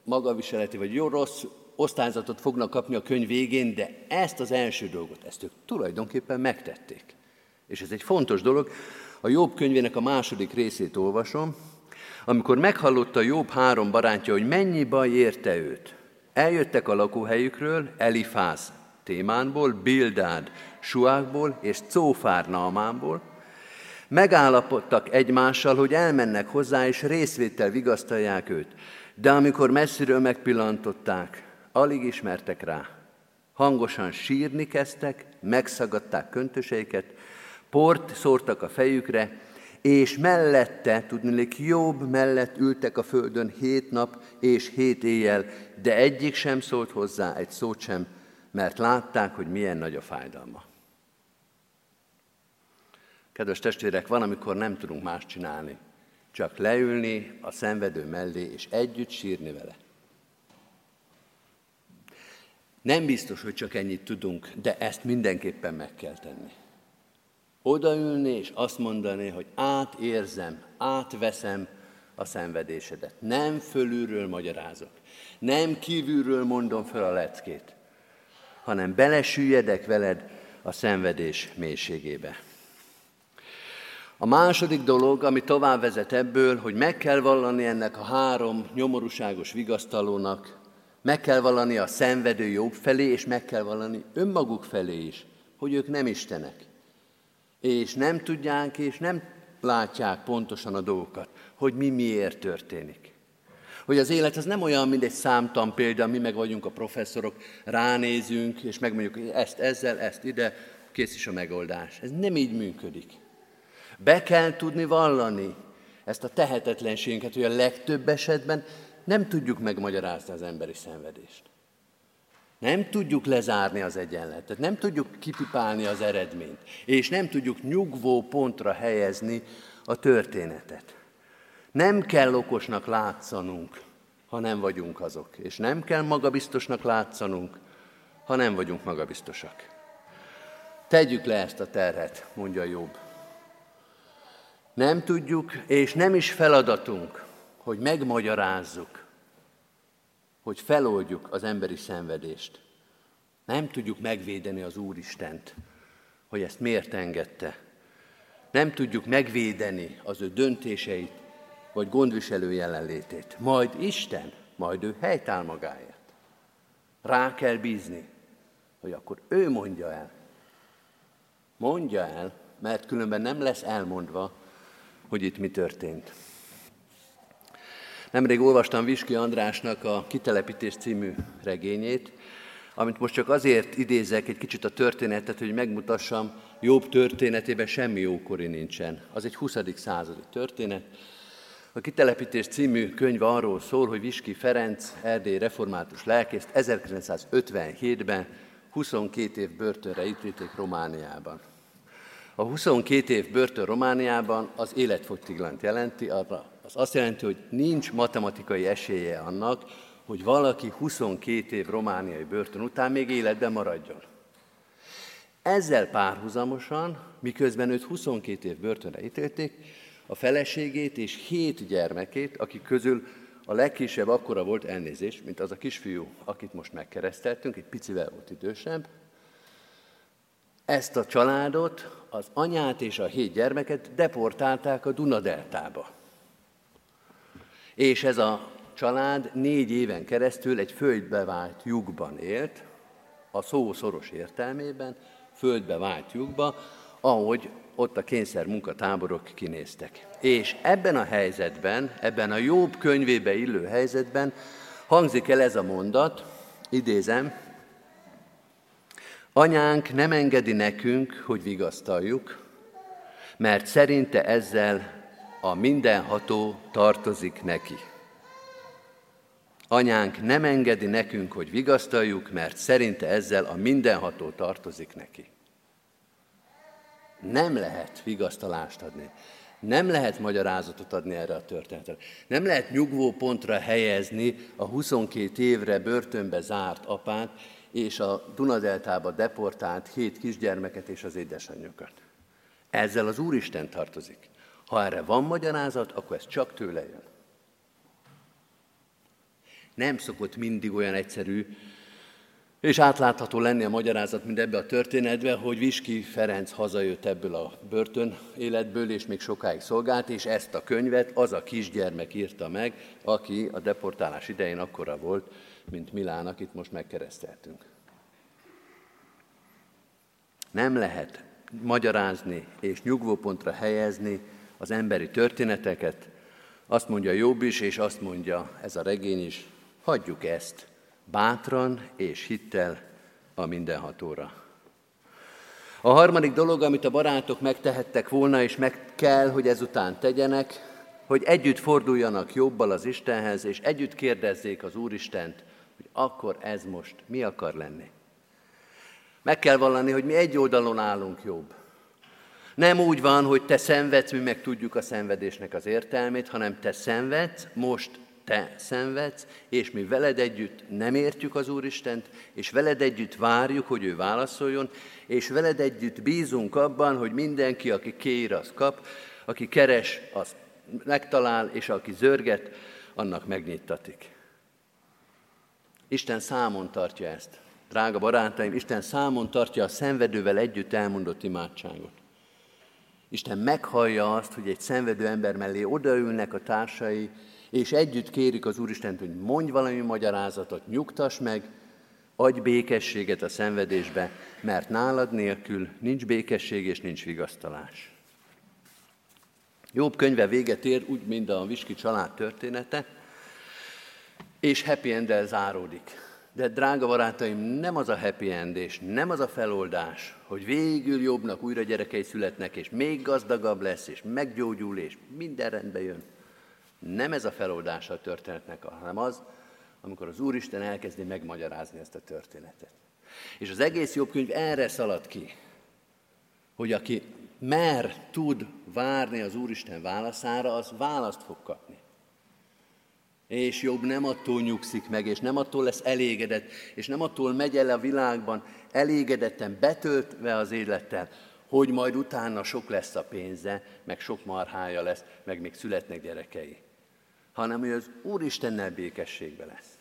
magaviseleti, vagy jó rossz osztályzatot fognak kapni a könyv végén, de ezt az első dolgot, ezt ők tulajdonképpen megtették. És ez egy fontos dolog. A Jobb könyvének a második részét olvasom, amikor meghallotta Jobb három barátja, hogy mennyi baj érte őt. Eljöttek a lakóhelyükről, Elifáz Témánból, Bildád Suákból és Cófár Naamánból, megállapodtak egymással, hogy elmennek hozzá, és részvétel vigasztalják őt. De amikor messziről megpillantották, alig ismertek rá. Hangosan sírni kezdtek, megszagadták köntöseiket, port szórtak a fejükre, és mellette, tudnék, jobb mellett ültek a földön hét nap és hét éjjel, de egyik sem szólt hozzá, egy szót sem, mert látták, hogy milyen nagy a fájdalma. Kedves testvérek, van, amikor nem tudunk más csinálni, csak leülni a szenvedő mellé, és együtt sírni vele. Nem biztos, hogy csak ennyit tudunk, de ezt mindenképpen meg kell tenni. Odaülni és azt mondani, hogy átérzem, átveszem a szenvedésedet. Nem fölülről magyarázok, nem kívülről mondom fel a leckét, hanem belesüljedek veled a szenvedés mélységébe. A második dolog, ami tovább vezet ebből, hogy meg kell vallani ennek a három nyomorúságos vigasztalónak, meg kell vallani a szenvedő jobb felé, és meg kell vallani önmaguk felé is, hogy ők nem Istenek. És nem tudják, és nem látják pontosan a dolgokat, hogy mi miért történik. Hogy az élet az nem olyan, mint egy számtan példa, mi meg vagyunk a professzorok, ránézünk, és megmondjuk, ezt ezzel, ezt ide, kész is a megoldás. Ez nem így működik. Be kell tudni vallani ezt a tehetetlenségünket, hogy a legtöbb esetben nem tudjuk megmagyarázni az emberi szenvedést. Nem tudjuk lezárni az egyenletet, nem tudjuk kipipálni az eredményt, és nem tudjuk nyugvó pontra helyezni a történetet. Nem kell okosnak látszanunk, ha nem vagyunk azok, és nem kell magabiztosnak látszanunk, ha nem vagyunk magabiztosak. Tegyük le ezt a terhet, mondja Jobb. Nem tudjuk, és nem is feladatunk, hogy megmagyarázzuk, hogy feloldjuk az emberi szenvedést. Nem tudjuk megvédeni az Úristent, hogy ezt miért engedte. Nem tudjuk megvédeni az ő döntéseit, vagy gondviselő jelenlétét. Majd Isten, majd ő helytál magáért. Rá kell bízni, hogy akkor ő mondja el. Mondja el, mert különben nem lesz elmondva, hogy itt mi történt. Nemrég olvastam Viski Andrásnak a Kitelepítés című regényét, amit most csak azért idézek egy kicsit a történetet, hogy megmutassam, jobb történetében semmi jókori nincsen. Az egy 20. századi történet. A Kitelepítés című könyv arról szól, hogy Viski Ferenc, erdély református lelkészt 1957-ben 22 év börtönre ítélték Romániában. A 22 év börtön Romániában az életfogytiglant jelenti, arra az azt jelenti, hogy nincs matematikai esélye annak, hogy valaki 22 év romániai börtön után még életben maradjon. Ezzel párhuzamosan, miközben őt 22 év börtönre ítélték, a feleségét és hét gyermekét, akik közül a legkisebb akkora volt elnézés, mint az a kisfiú, akit most megkereszteltünk, egy picivel volt idősebb, ezt a családot, az anyát és a hét gyermeket deportálták a Dunadeltába. És ez a család négy éven keresztül egy földbevált lyukban élt, a szó szoros értelmében, földbe vált lyukba, ahogy ott a kényszer munkatáborok kinéztek. És ebben a helyzetben, ebben a jobb könyvébe illő helyzetben hangzik el ez a mondat, idézem, Anyánk nem engedi nekünk, hogy vigasztaljuk, mert szerinte ezzel a mindenható tartozik neki. Anyánk nem engedi nekünk, hogy vigasztaljuk, mert szerinte ezzel a mindenható tartozik neki. Nem lehet vigasztalást adni. Nem lehet magyarázatot adni erre a történetre. Nem lehet nyugvó pontra helyezni a 22 évre börtönbe zárt apát és a Dunadeltába deportált hét kisgyermeket és az édesanyjukat. Ezzel az Úristen tartozik. Ha erre van magyarázat, akkor ez csak tőle jön. Nem szokott mindig olyan egyszerű és átlátható lenni a magyarázat, mint ebbe a történetbe, hogy Viski Ferenc hazajött ebből a börtön életből, és még sokáig szolgált, és ezt a könyvet az a kisgyermek írta meg, aki a deportálás idején akkora volt, mint Milán, akit most megkereszteltünk. Nem lehet magyarázni és nyugvópontra helyezni az emberi történeteket, azt mondja Jobb is, és azt mondja ez a regény is, hagyjuk ezt, bátran és hittel a mindenhatóra. A harmadik dolog, amit a barátok megtehettek volna, és meg kell, hogy ezután tegyenek, hogy együtt forduljanak jobbal az Istenhez, és együtt kérdezzék az Úristent, akkor ez most mi akar lenni. Meg kell vallani, hogy mi egy oldalon állunk jobb. Nem úgy van, hogy te szenvedsz, mi meg tudjuk a szenvedésnek az értelmét, hanem te szenvedsz, most te szenvedsz, és mi veled együtt nem értjük az Úristent, és veled együtt várjuk, hogy ő válaszoljon, és veled együtt bízunk abban, hogy mindenki, aki kér, az kap, aki keres, az megtalál, és aki zörget, annak megnyittatik. Isten számon tartja ezt. Drága barátaim, Isten számon tartja a szenvedővel együtt elmondott imádságot. Isten meghallja azt, hogy egy szenvedő ember mellé odaülnek a társai, és együtt kérik az Úristent, hogy mondj valami magyarázatot, nyugtass meg, adj békességet a szenvedésbe, mert nálad nélkül nincs békesség és nincs vigasztalás. Jobb könyve véget ér, úgy, mint a Viski család története, és happy end záródik. De drága barátaim, nem az a happy end, és nem az a feloldás, hogy végül jobbnak újra gyerekei születnek, és még gazdagabb lesz, és meggyógyul, és minden rendbe jön. Nem ez a feloldása a történetnek, hanem az, amikor az Úristen elkezdi megmagyarázni ezt a történetet. És az egész jobb könyv erre szalad ki, hogy aki mer tud várni az Úristen válaszára, az választ fog kapni. És jobb nem attól nyugszik meg, és nem attól lesz elégedett, és nem attól megy el a világban elégedetten, betöltve az élettel, hogy majd utána sok lesz a pénze, meg sok marhája lesz, meg még születnek gyerekei hanem hogy az Úristennel békességbe lesz.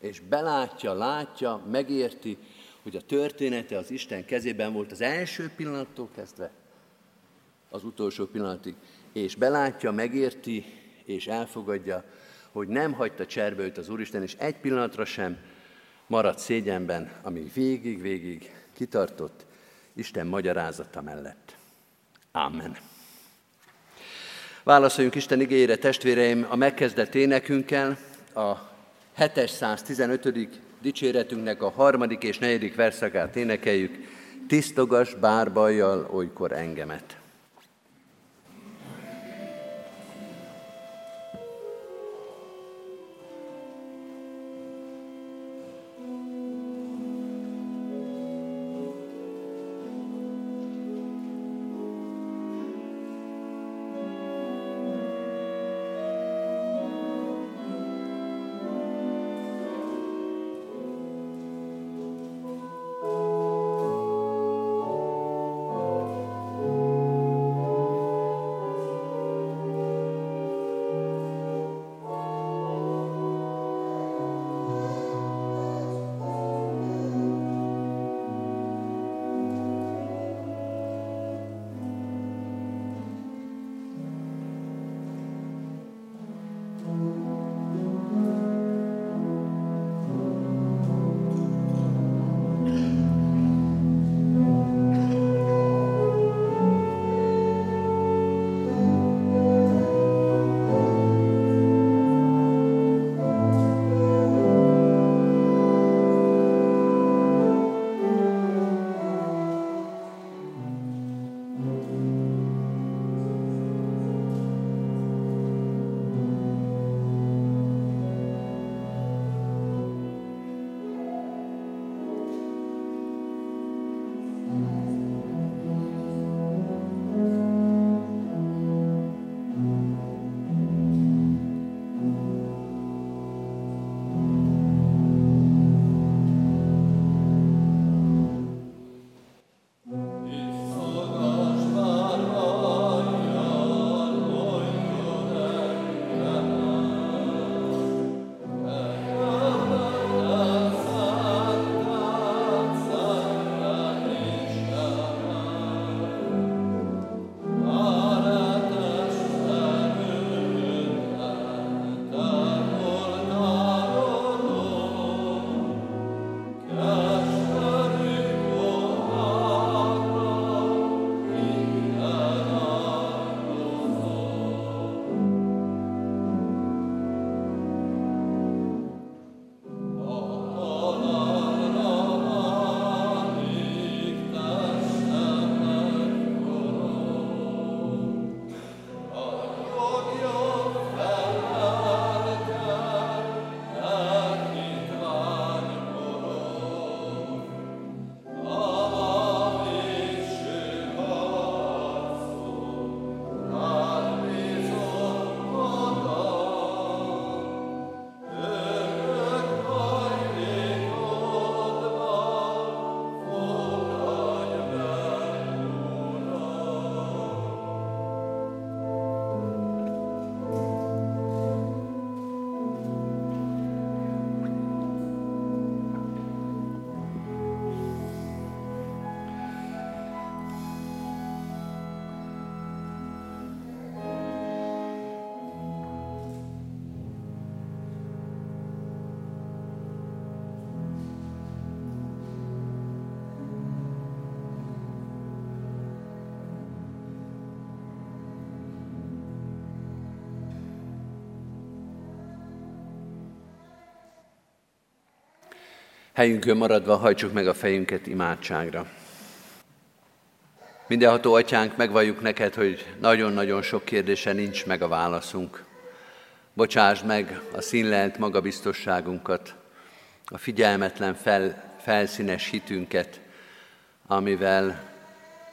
És belátja, látja, megérti, hogy a története az Isten kezében volt az első pillanattól kezdve az utolsó pillanatig, és belátja, megérti, és elfogadja, hogy nem hagyta cserbe őt az Úristen, és egy pillanatra sem maradt szégyenben, ami végig-végig kitartott Isten magyarázata mellett. Amen. Válaszoljunk Isten igényére, testvéreim, a megkezdett énekünkkel, a 715. dicséretünknek a harmadik és negyedik verszakát énekeljük. Tisztogas bárbajjal olykor engemet. Helyünkön maradva hajtsuk meg a fejünket imádságra. Mindenható atyánk, megvalljuk neked, hogy nagyon-nagyon sok kérdése nincs meg a válaszunk. Bocsásd meg a színlelt magabiztosságunkat, a figyelmetlen fel, felszínes hitünket, amivel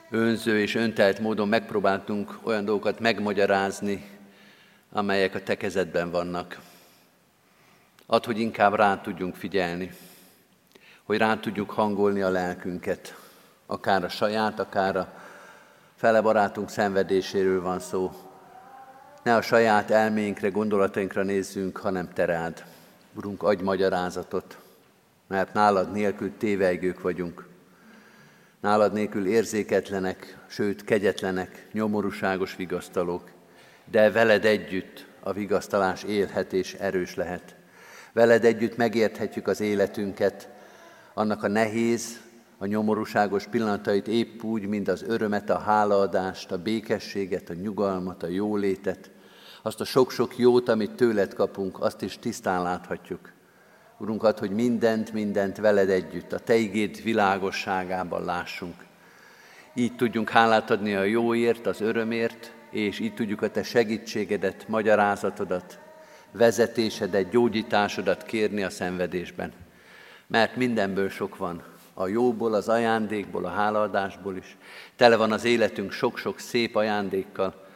önző és öntelt módon megpróbáltunk olyan dolgokat megmagyarázni, amelyek a te kezedben vannak. Add, hogy inkább rá tudjunk figyelni, hogy rá tudjuk hangolni a lelkünket, akár a saját, akár a fele barátunk szenvedéséről van szó. Ne a saját elménkre, gondolatainkra nézzünk, hanem te rád. Urunk, adj magyarázatot, mert nálad nélkül tévejgők vagyunk. Nálad nélkül érzéketlenek, sőt kegyetlenek, nyomorúságos vigasztalók, de veled együtt a vigasztalás élhet és erős lehet. Veled együtt megérthetjük az életünket, annak a nehéz, a nyomorúságos pillanatait épp úgy, mint az örömet, a hálaadást, a békességet, a nyugalmat, a jólétet, azt a sok-sok jót, amit tőled kapunk, azt is tisztán láthatjuk. Urunk, ad, hogy mindent, mindent veled együtt, a Te igéd világosságában lássunk. Így tudjunk hálát adni a jóért, az örömért, és így tudjuk a Te segítségedet, magyarázatodat, vezetésedet, gyógyításodat kérni a szenvedésben. Mert mindenből sok van, a jóból, az ajándékból, a hálaadásból is. Tele van az életünk sok-sok szép ajándékkal,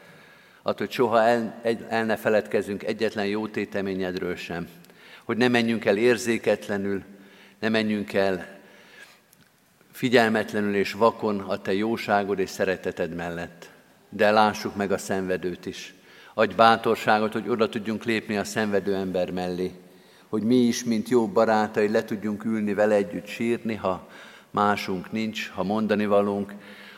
attól, hogy soha el, el ne feledkezzünk egyetlen jó téteményedről sem. Hogy ne menjünk el érzéketlenül, ne menjünk el figyelmetlenül és vakon a Te jóságod és szereteted mellett. De lássuk meg a szenvedőt is. Adj bátorságot, hogy oda tudjunk lépni a szenvedő ember mellé. Hogy mi is, mint jó barátai, le tudjunk ülni vele együtt sírni, ha másunk nincs, ha mondani valunk,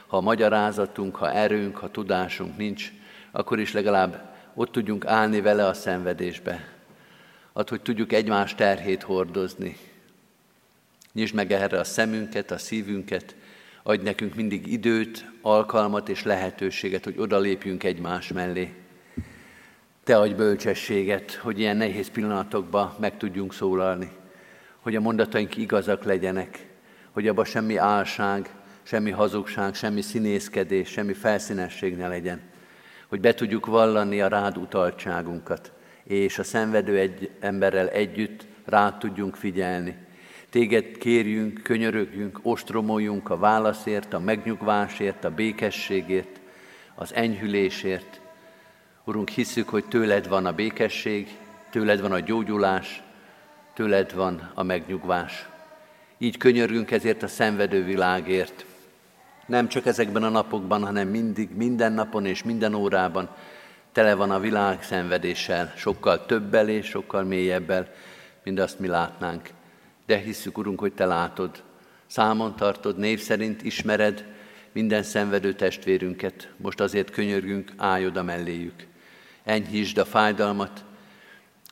ha magyarázatunk, ha erőnk, ha tudásunk nincs, akkor is legalább ott tudjunk állni vele a szenvedésbe. Ad, hogy tudjuk egymás terhét hordozni. Nyisd meg erre a szemünket, a szívünket, adj nekünk mindig időt, alkalmat és lehetőséget, hogy odalépjünk egymás mellé. Te adj bölcsességet, hogy ilyen nehéz pillanatokban meg tudjunk szólalni, hogy a mondataink igazak legyenek, hogy abban semmi álság, semmi hazugság, semmi színészkedés, semmi felszínesség ne legyen, hogy be tudjuk vallani a rád utaltságunkat, és a szenvedő egy emberrel együtt rád tudjunk figyelni. Téged kérjünk, könyörögjünk, ostromoljunk a válaszért, a megnyugvásért, a békességért, az enyhülésért. Urunk, hiszük, hogy tőled van a békesség, tőled van a gyógyulás, tőled van a megnyugvás. Így könyörgünk ezért a szenvedő világért. Nem csak ezekben a napokban, hanem mindig, minden napon és minden órában tele van a világ szenvedéssel, sokkal többel és sokkal mélyebbel, mint azt mi látnánk. De hisszük, Urunk, hogy Te látod, számon tartod, név szerint ismered minden szenvedő testvérünket. Most azért könyörgünk, állj oda melléjük. Enyhítsd a fájdalmat,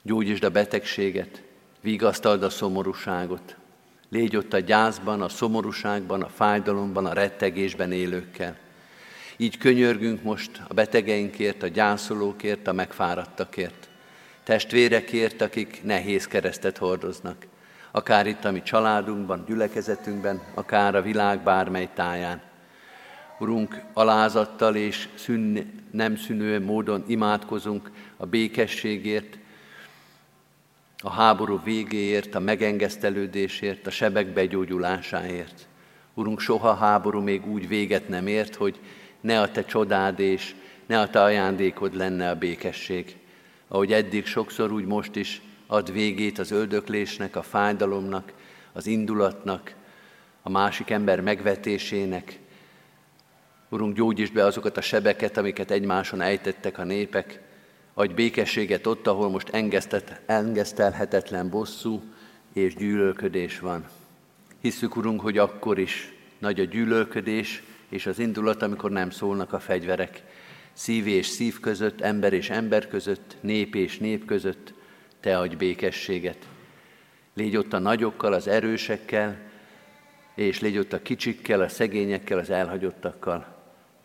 gyógyítsd a betegséget, vigasztald a szomorúságot, Légy ott a gyászban, a szomorúságban, a fájdalomban, a rettegésben élőkkel. Így könyörgünk most a betegeinkért, a gyászolókért, a megfáradtakért. Testvérekért, akik nehéz keresztet hordoznak. Akár itt a mi családunkban, gyülekezetünkben, akár a világ bármely táján. Urunk, alázattal és szűn, nem szűnő módon imádkozunk a békességért, a háború végéért, a megengesztelődésért, a sebek begyógyulásáért. Urunk, soha háború még úgy véget nem ért, hogy ne a Te csodád és ne a Te ajándékod lenne a békesség. Ahogy eddig sokszor, úgy most is ad végét az öldöklésnek, a fájdalomnak, az indulatnak, a másik ember megvetésének. Urunk, gyógyítsd be azokat a sebeket, amiket egymáson ejtettek a népek, Adj békességet ott, ahol most engesztelhetetlen bosszú és gyűlölködés van. Hisszük, Urunk, hogy akkor is nagy a gyűlölködés és az indulat, amikor nem szólnak a fegyverek. Szív és szív között, ember és ember között, nép és nép között, Te adj békességet. Légy ott a nagyokkal, az erősekkel, és légy ott a kicsikkel, a szegényekkel, az elhagyottakkal.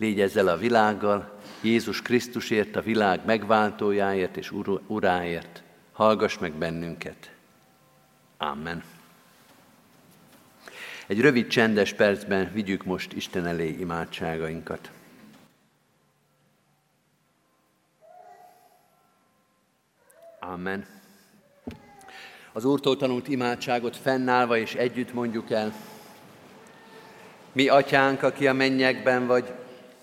Légy ezzel a világgal, Jézus Krisztusért, a világ megváltójáért és uráért. Hallgass meg bennünket. Amen. Egy rövid csendes percben vigyük most Isten elé imádságainkat. Amen. Az Úrtól tanult imádságot fennállva és együtt mondjuk el. Mi, atyánk, aki a mennyekben vagy,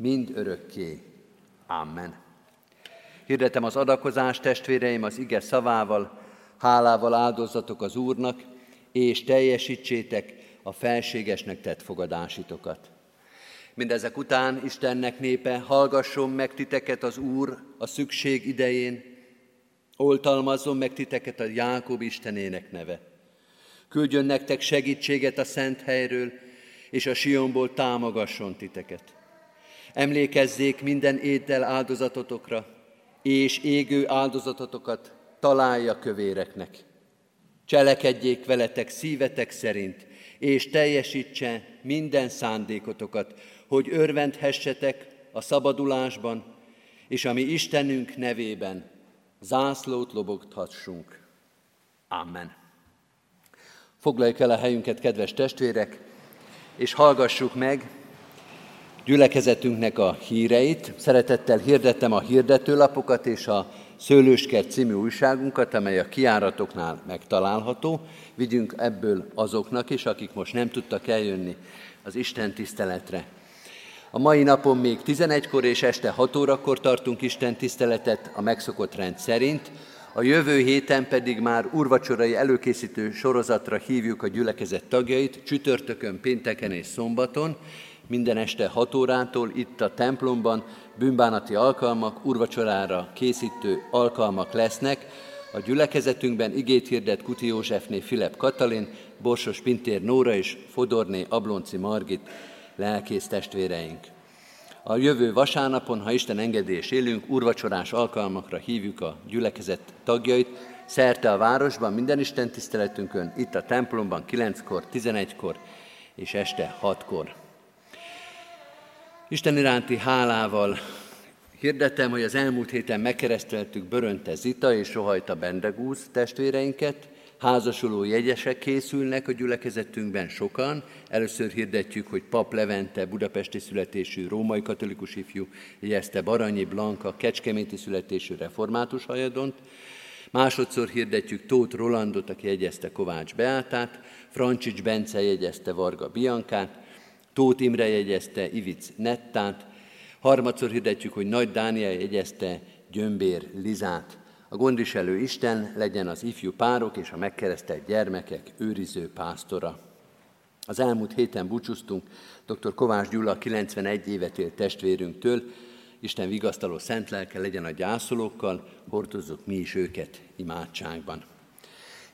mind örökké. Amen. Hirdetem az adakozást, testvéreim, az ige szavával, hálával áldozatok az Úrnak, és teljesítsétek a felségesnek tett fogadásitokat. Mindezek után Istennek népe, hallgasson meg titeket az Úr a szükség idején, oltalmazzon meg titeket a Jákob Istenének neve. Küldjön nektek segítséget a szent helyről, és a Sionból támogasson titeket. Emlékezzék minden étel áldozatotokra, és égő áldozatotokat találja kövéreknek. Cselekedjék veletek szívetek szerint, és teljesítse minden szándékotokat, hogy örvendhessetek a szabadulásban, és ami Istenünk nevében zászlót lobogthassunk. Amen. Foglaljuk el a helyünket, kedves testvérek, és hallgassuk meg gyülekezetünknek a híreit. Szeretettel hirdettem a hirdetőlapokat és a Szőlőskert című újságunkat, amely a kiáratoknál megtalálható. Vigyünk ebből azoknak is, akik most nem tudtak eljönni az Isten tiszteletre. A mai napon még 11-kor és este 6 órakor tartunk Isten tiszteletet a megszokott rend szerint, a jövő héten pedig már urvacsorai előkészítő sorozatra hívjuk a gyülekezet tagjait, csütörtökön, pénteken és szombaton, minden este 6 órától itt a templomban bűnbánati alkalmak, urvacsorára készítő alkalmak lesznek. A gyülekezetünkben igét hirdet Kuti Józsefné Filip Katalin, Borsos Pintér Nóra és Fodorné Ablonci Margit lelkész testvéreink. A jövő vasárnapon, ha Isten engedés élünk, urvacsorás alkalmakra hívjuk a gyülekezet tagjait, szerte a városban, minden Isten tiszteletünkön, itt a templomban 9-kor, 11-kor és este 6-kor. Isten iránti hálával hirdetem, hogy az elmúlt héten megkereszteltük Börönte Zita és Sohajta Bendegúz testvéreinket, házasuló jegyesek készülnek a gyülekezetünkben sokan. Először hirdetjük, hogy Pap Levente, budapesti születésű római katolikus ifjú, jegyezte Baranyi Blanka, kecskeméti születésű református hajadont. Másodszor hirdetjük Tóth Rolandot, aki jegyezte Kovács Beátát, Francsics Bence jegyezte Varga Biankát, Tóth Imre jegyezte Ivic Nettát, harmadszor hirdetjük, hogy Nagy Dániel jegyezte Gyömbér Lizát. A gondviselő Isten legyen az ifjú párok és a megkeresztelt gyermekek őriző pásztora. Az elmúlt héten búcsúztunk dr. Kovács Gyula 91 évet élt testvérünktől, Isten vigasztaló szent lelke legyen a gyászolókkal, hordozzuk mi is őket imádságban.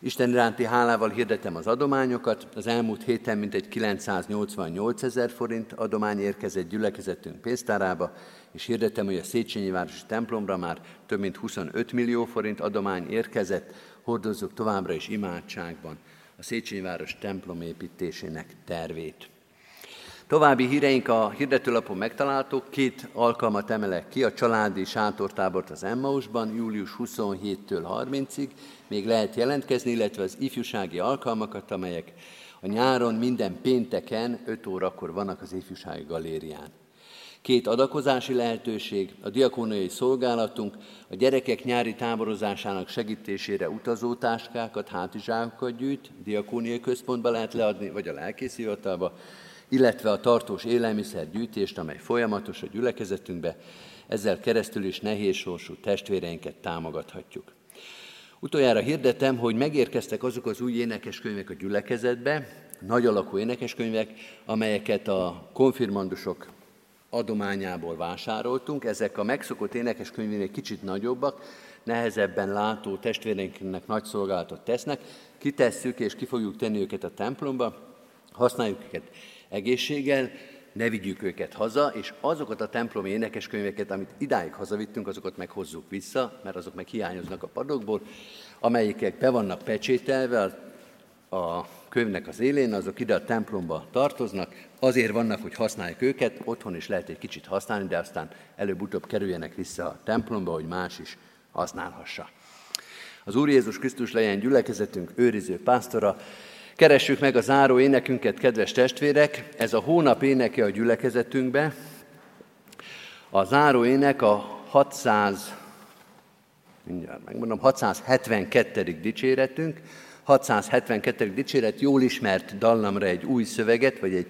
Isten iránti hálával hirdetem az adományokat. Az elmúlt héten mintegy 988 ezer forint adomány érkezett gyülekezetünk pénztárába, és hirdetem, hogy a Széchenyi Városi templomra már több mint 25 millió forint adomány érkezett. Hordozzuk továbbra is imádságban a Széchenyi Város templom építésének tervét. További híreink a hirdetőlapon megtalálhatók. Két alkalmat emelek ki, a családi sátortábort az Emmausban, július 27-től 30-ig. Még lehet jelentkezni, illetve az ifjúsági alkalmakat, amelyek a nyáron minden pénteken 5 órakor vannak az ifjúsági galérián. Két adakozási lehetőség, a diakóniai szolgálatunk a gyerekek nyári táborozásának segítésére utazótáskákat, hátizsákokat gyűjt, diakóniai központba lehet leadni, vagy a lelkészi hivatalba, illetve a tartós élelmiszergyűjtést, amely folyamatos a gyülekezetünkbe, ezzel keresztül is nehézsorsú testvéreinket támogathatjuk. Utoljára hirdetem, hogy megérkeztek azok az új énekeskönyvek a gyülekezetbe, nagy alakú énekeskönyvek, amelyeket a konfirmandusok adományából vásároltunk. Ezek a megszokott énekeskönyvénél kicsit nagyobbak, nehezebben látó testvéreinknek nagy szolgálatot tesznek. Kitesszük és ki fogjuk tenni őket a templomba, használjuk őket egészséggel, ne vigyük őket haza, és azokat a templomi énekeskönyveket, amit idáig hazavittünk, azokat meghozzuk vissza, mert azok meg hiányoznak a padokból, amelyikek be vannak pecsételve a könyvnek az élén, azok ide a templomba tartoznak, azért vannak, hogy használjuk őket, otthon is lehet egy kicsit használni, de aztán előbb-utóbb kerüljenek vissza a templomba, hogy más is használhassa. Az Úr Jézus Krisztus legyen gyülekezetünk őriző pásztora, Keressük meg a záró énekünket, kedves testvérek! Ez a hónap éneke a gyülekezetünkbe. A záró ének a 600, mindjárt megmondom, 672. dicséretünk. 672. dicséret jól ismert dallamra egy új szöveget, vagy egy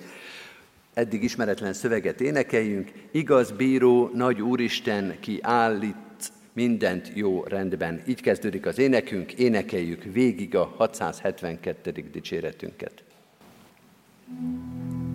eddig ismeretlen szöveget énekeljünk. Igaz bíró, nagy úristen, ki állít mindent jó rendben. Így kezdődik az énekünk, énekeljük végig a 672. dicséretünket. thank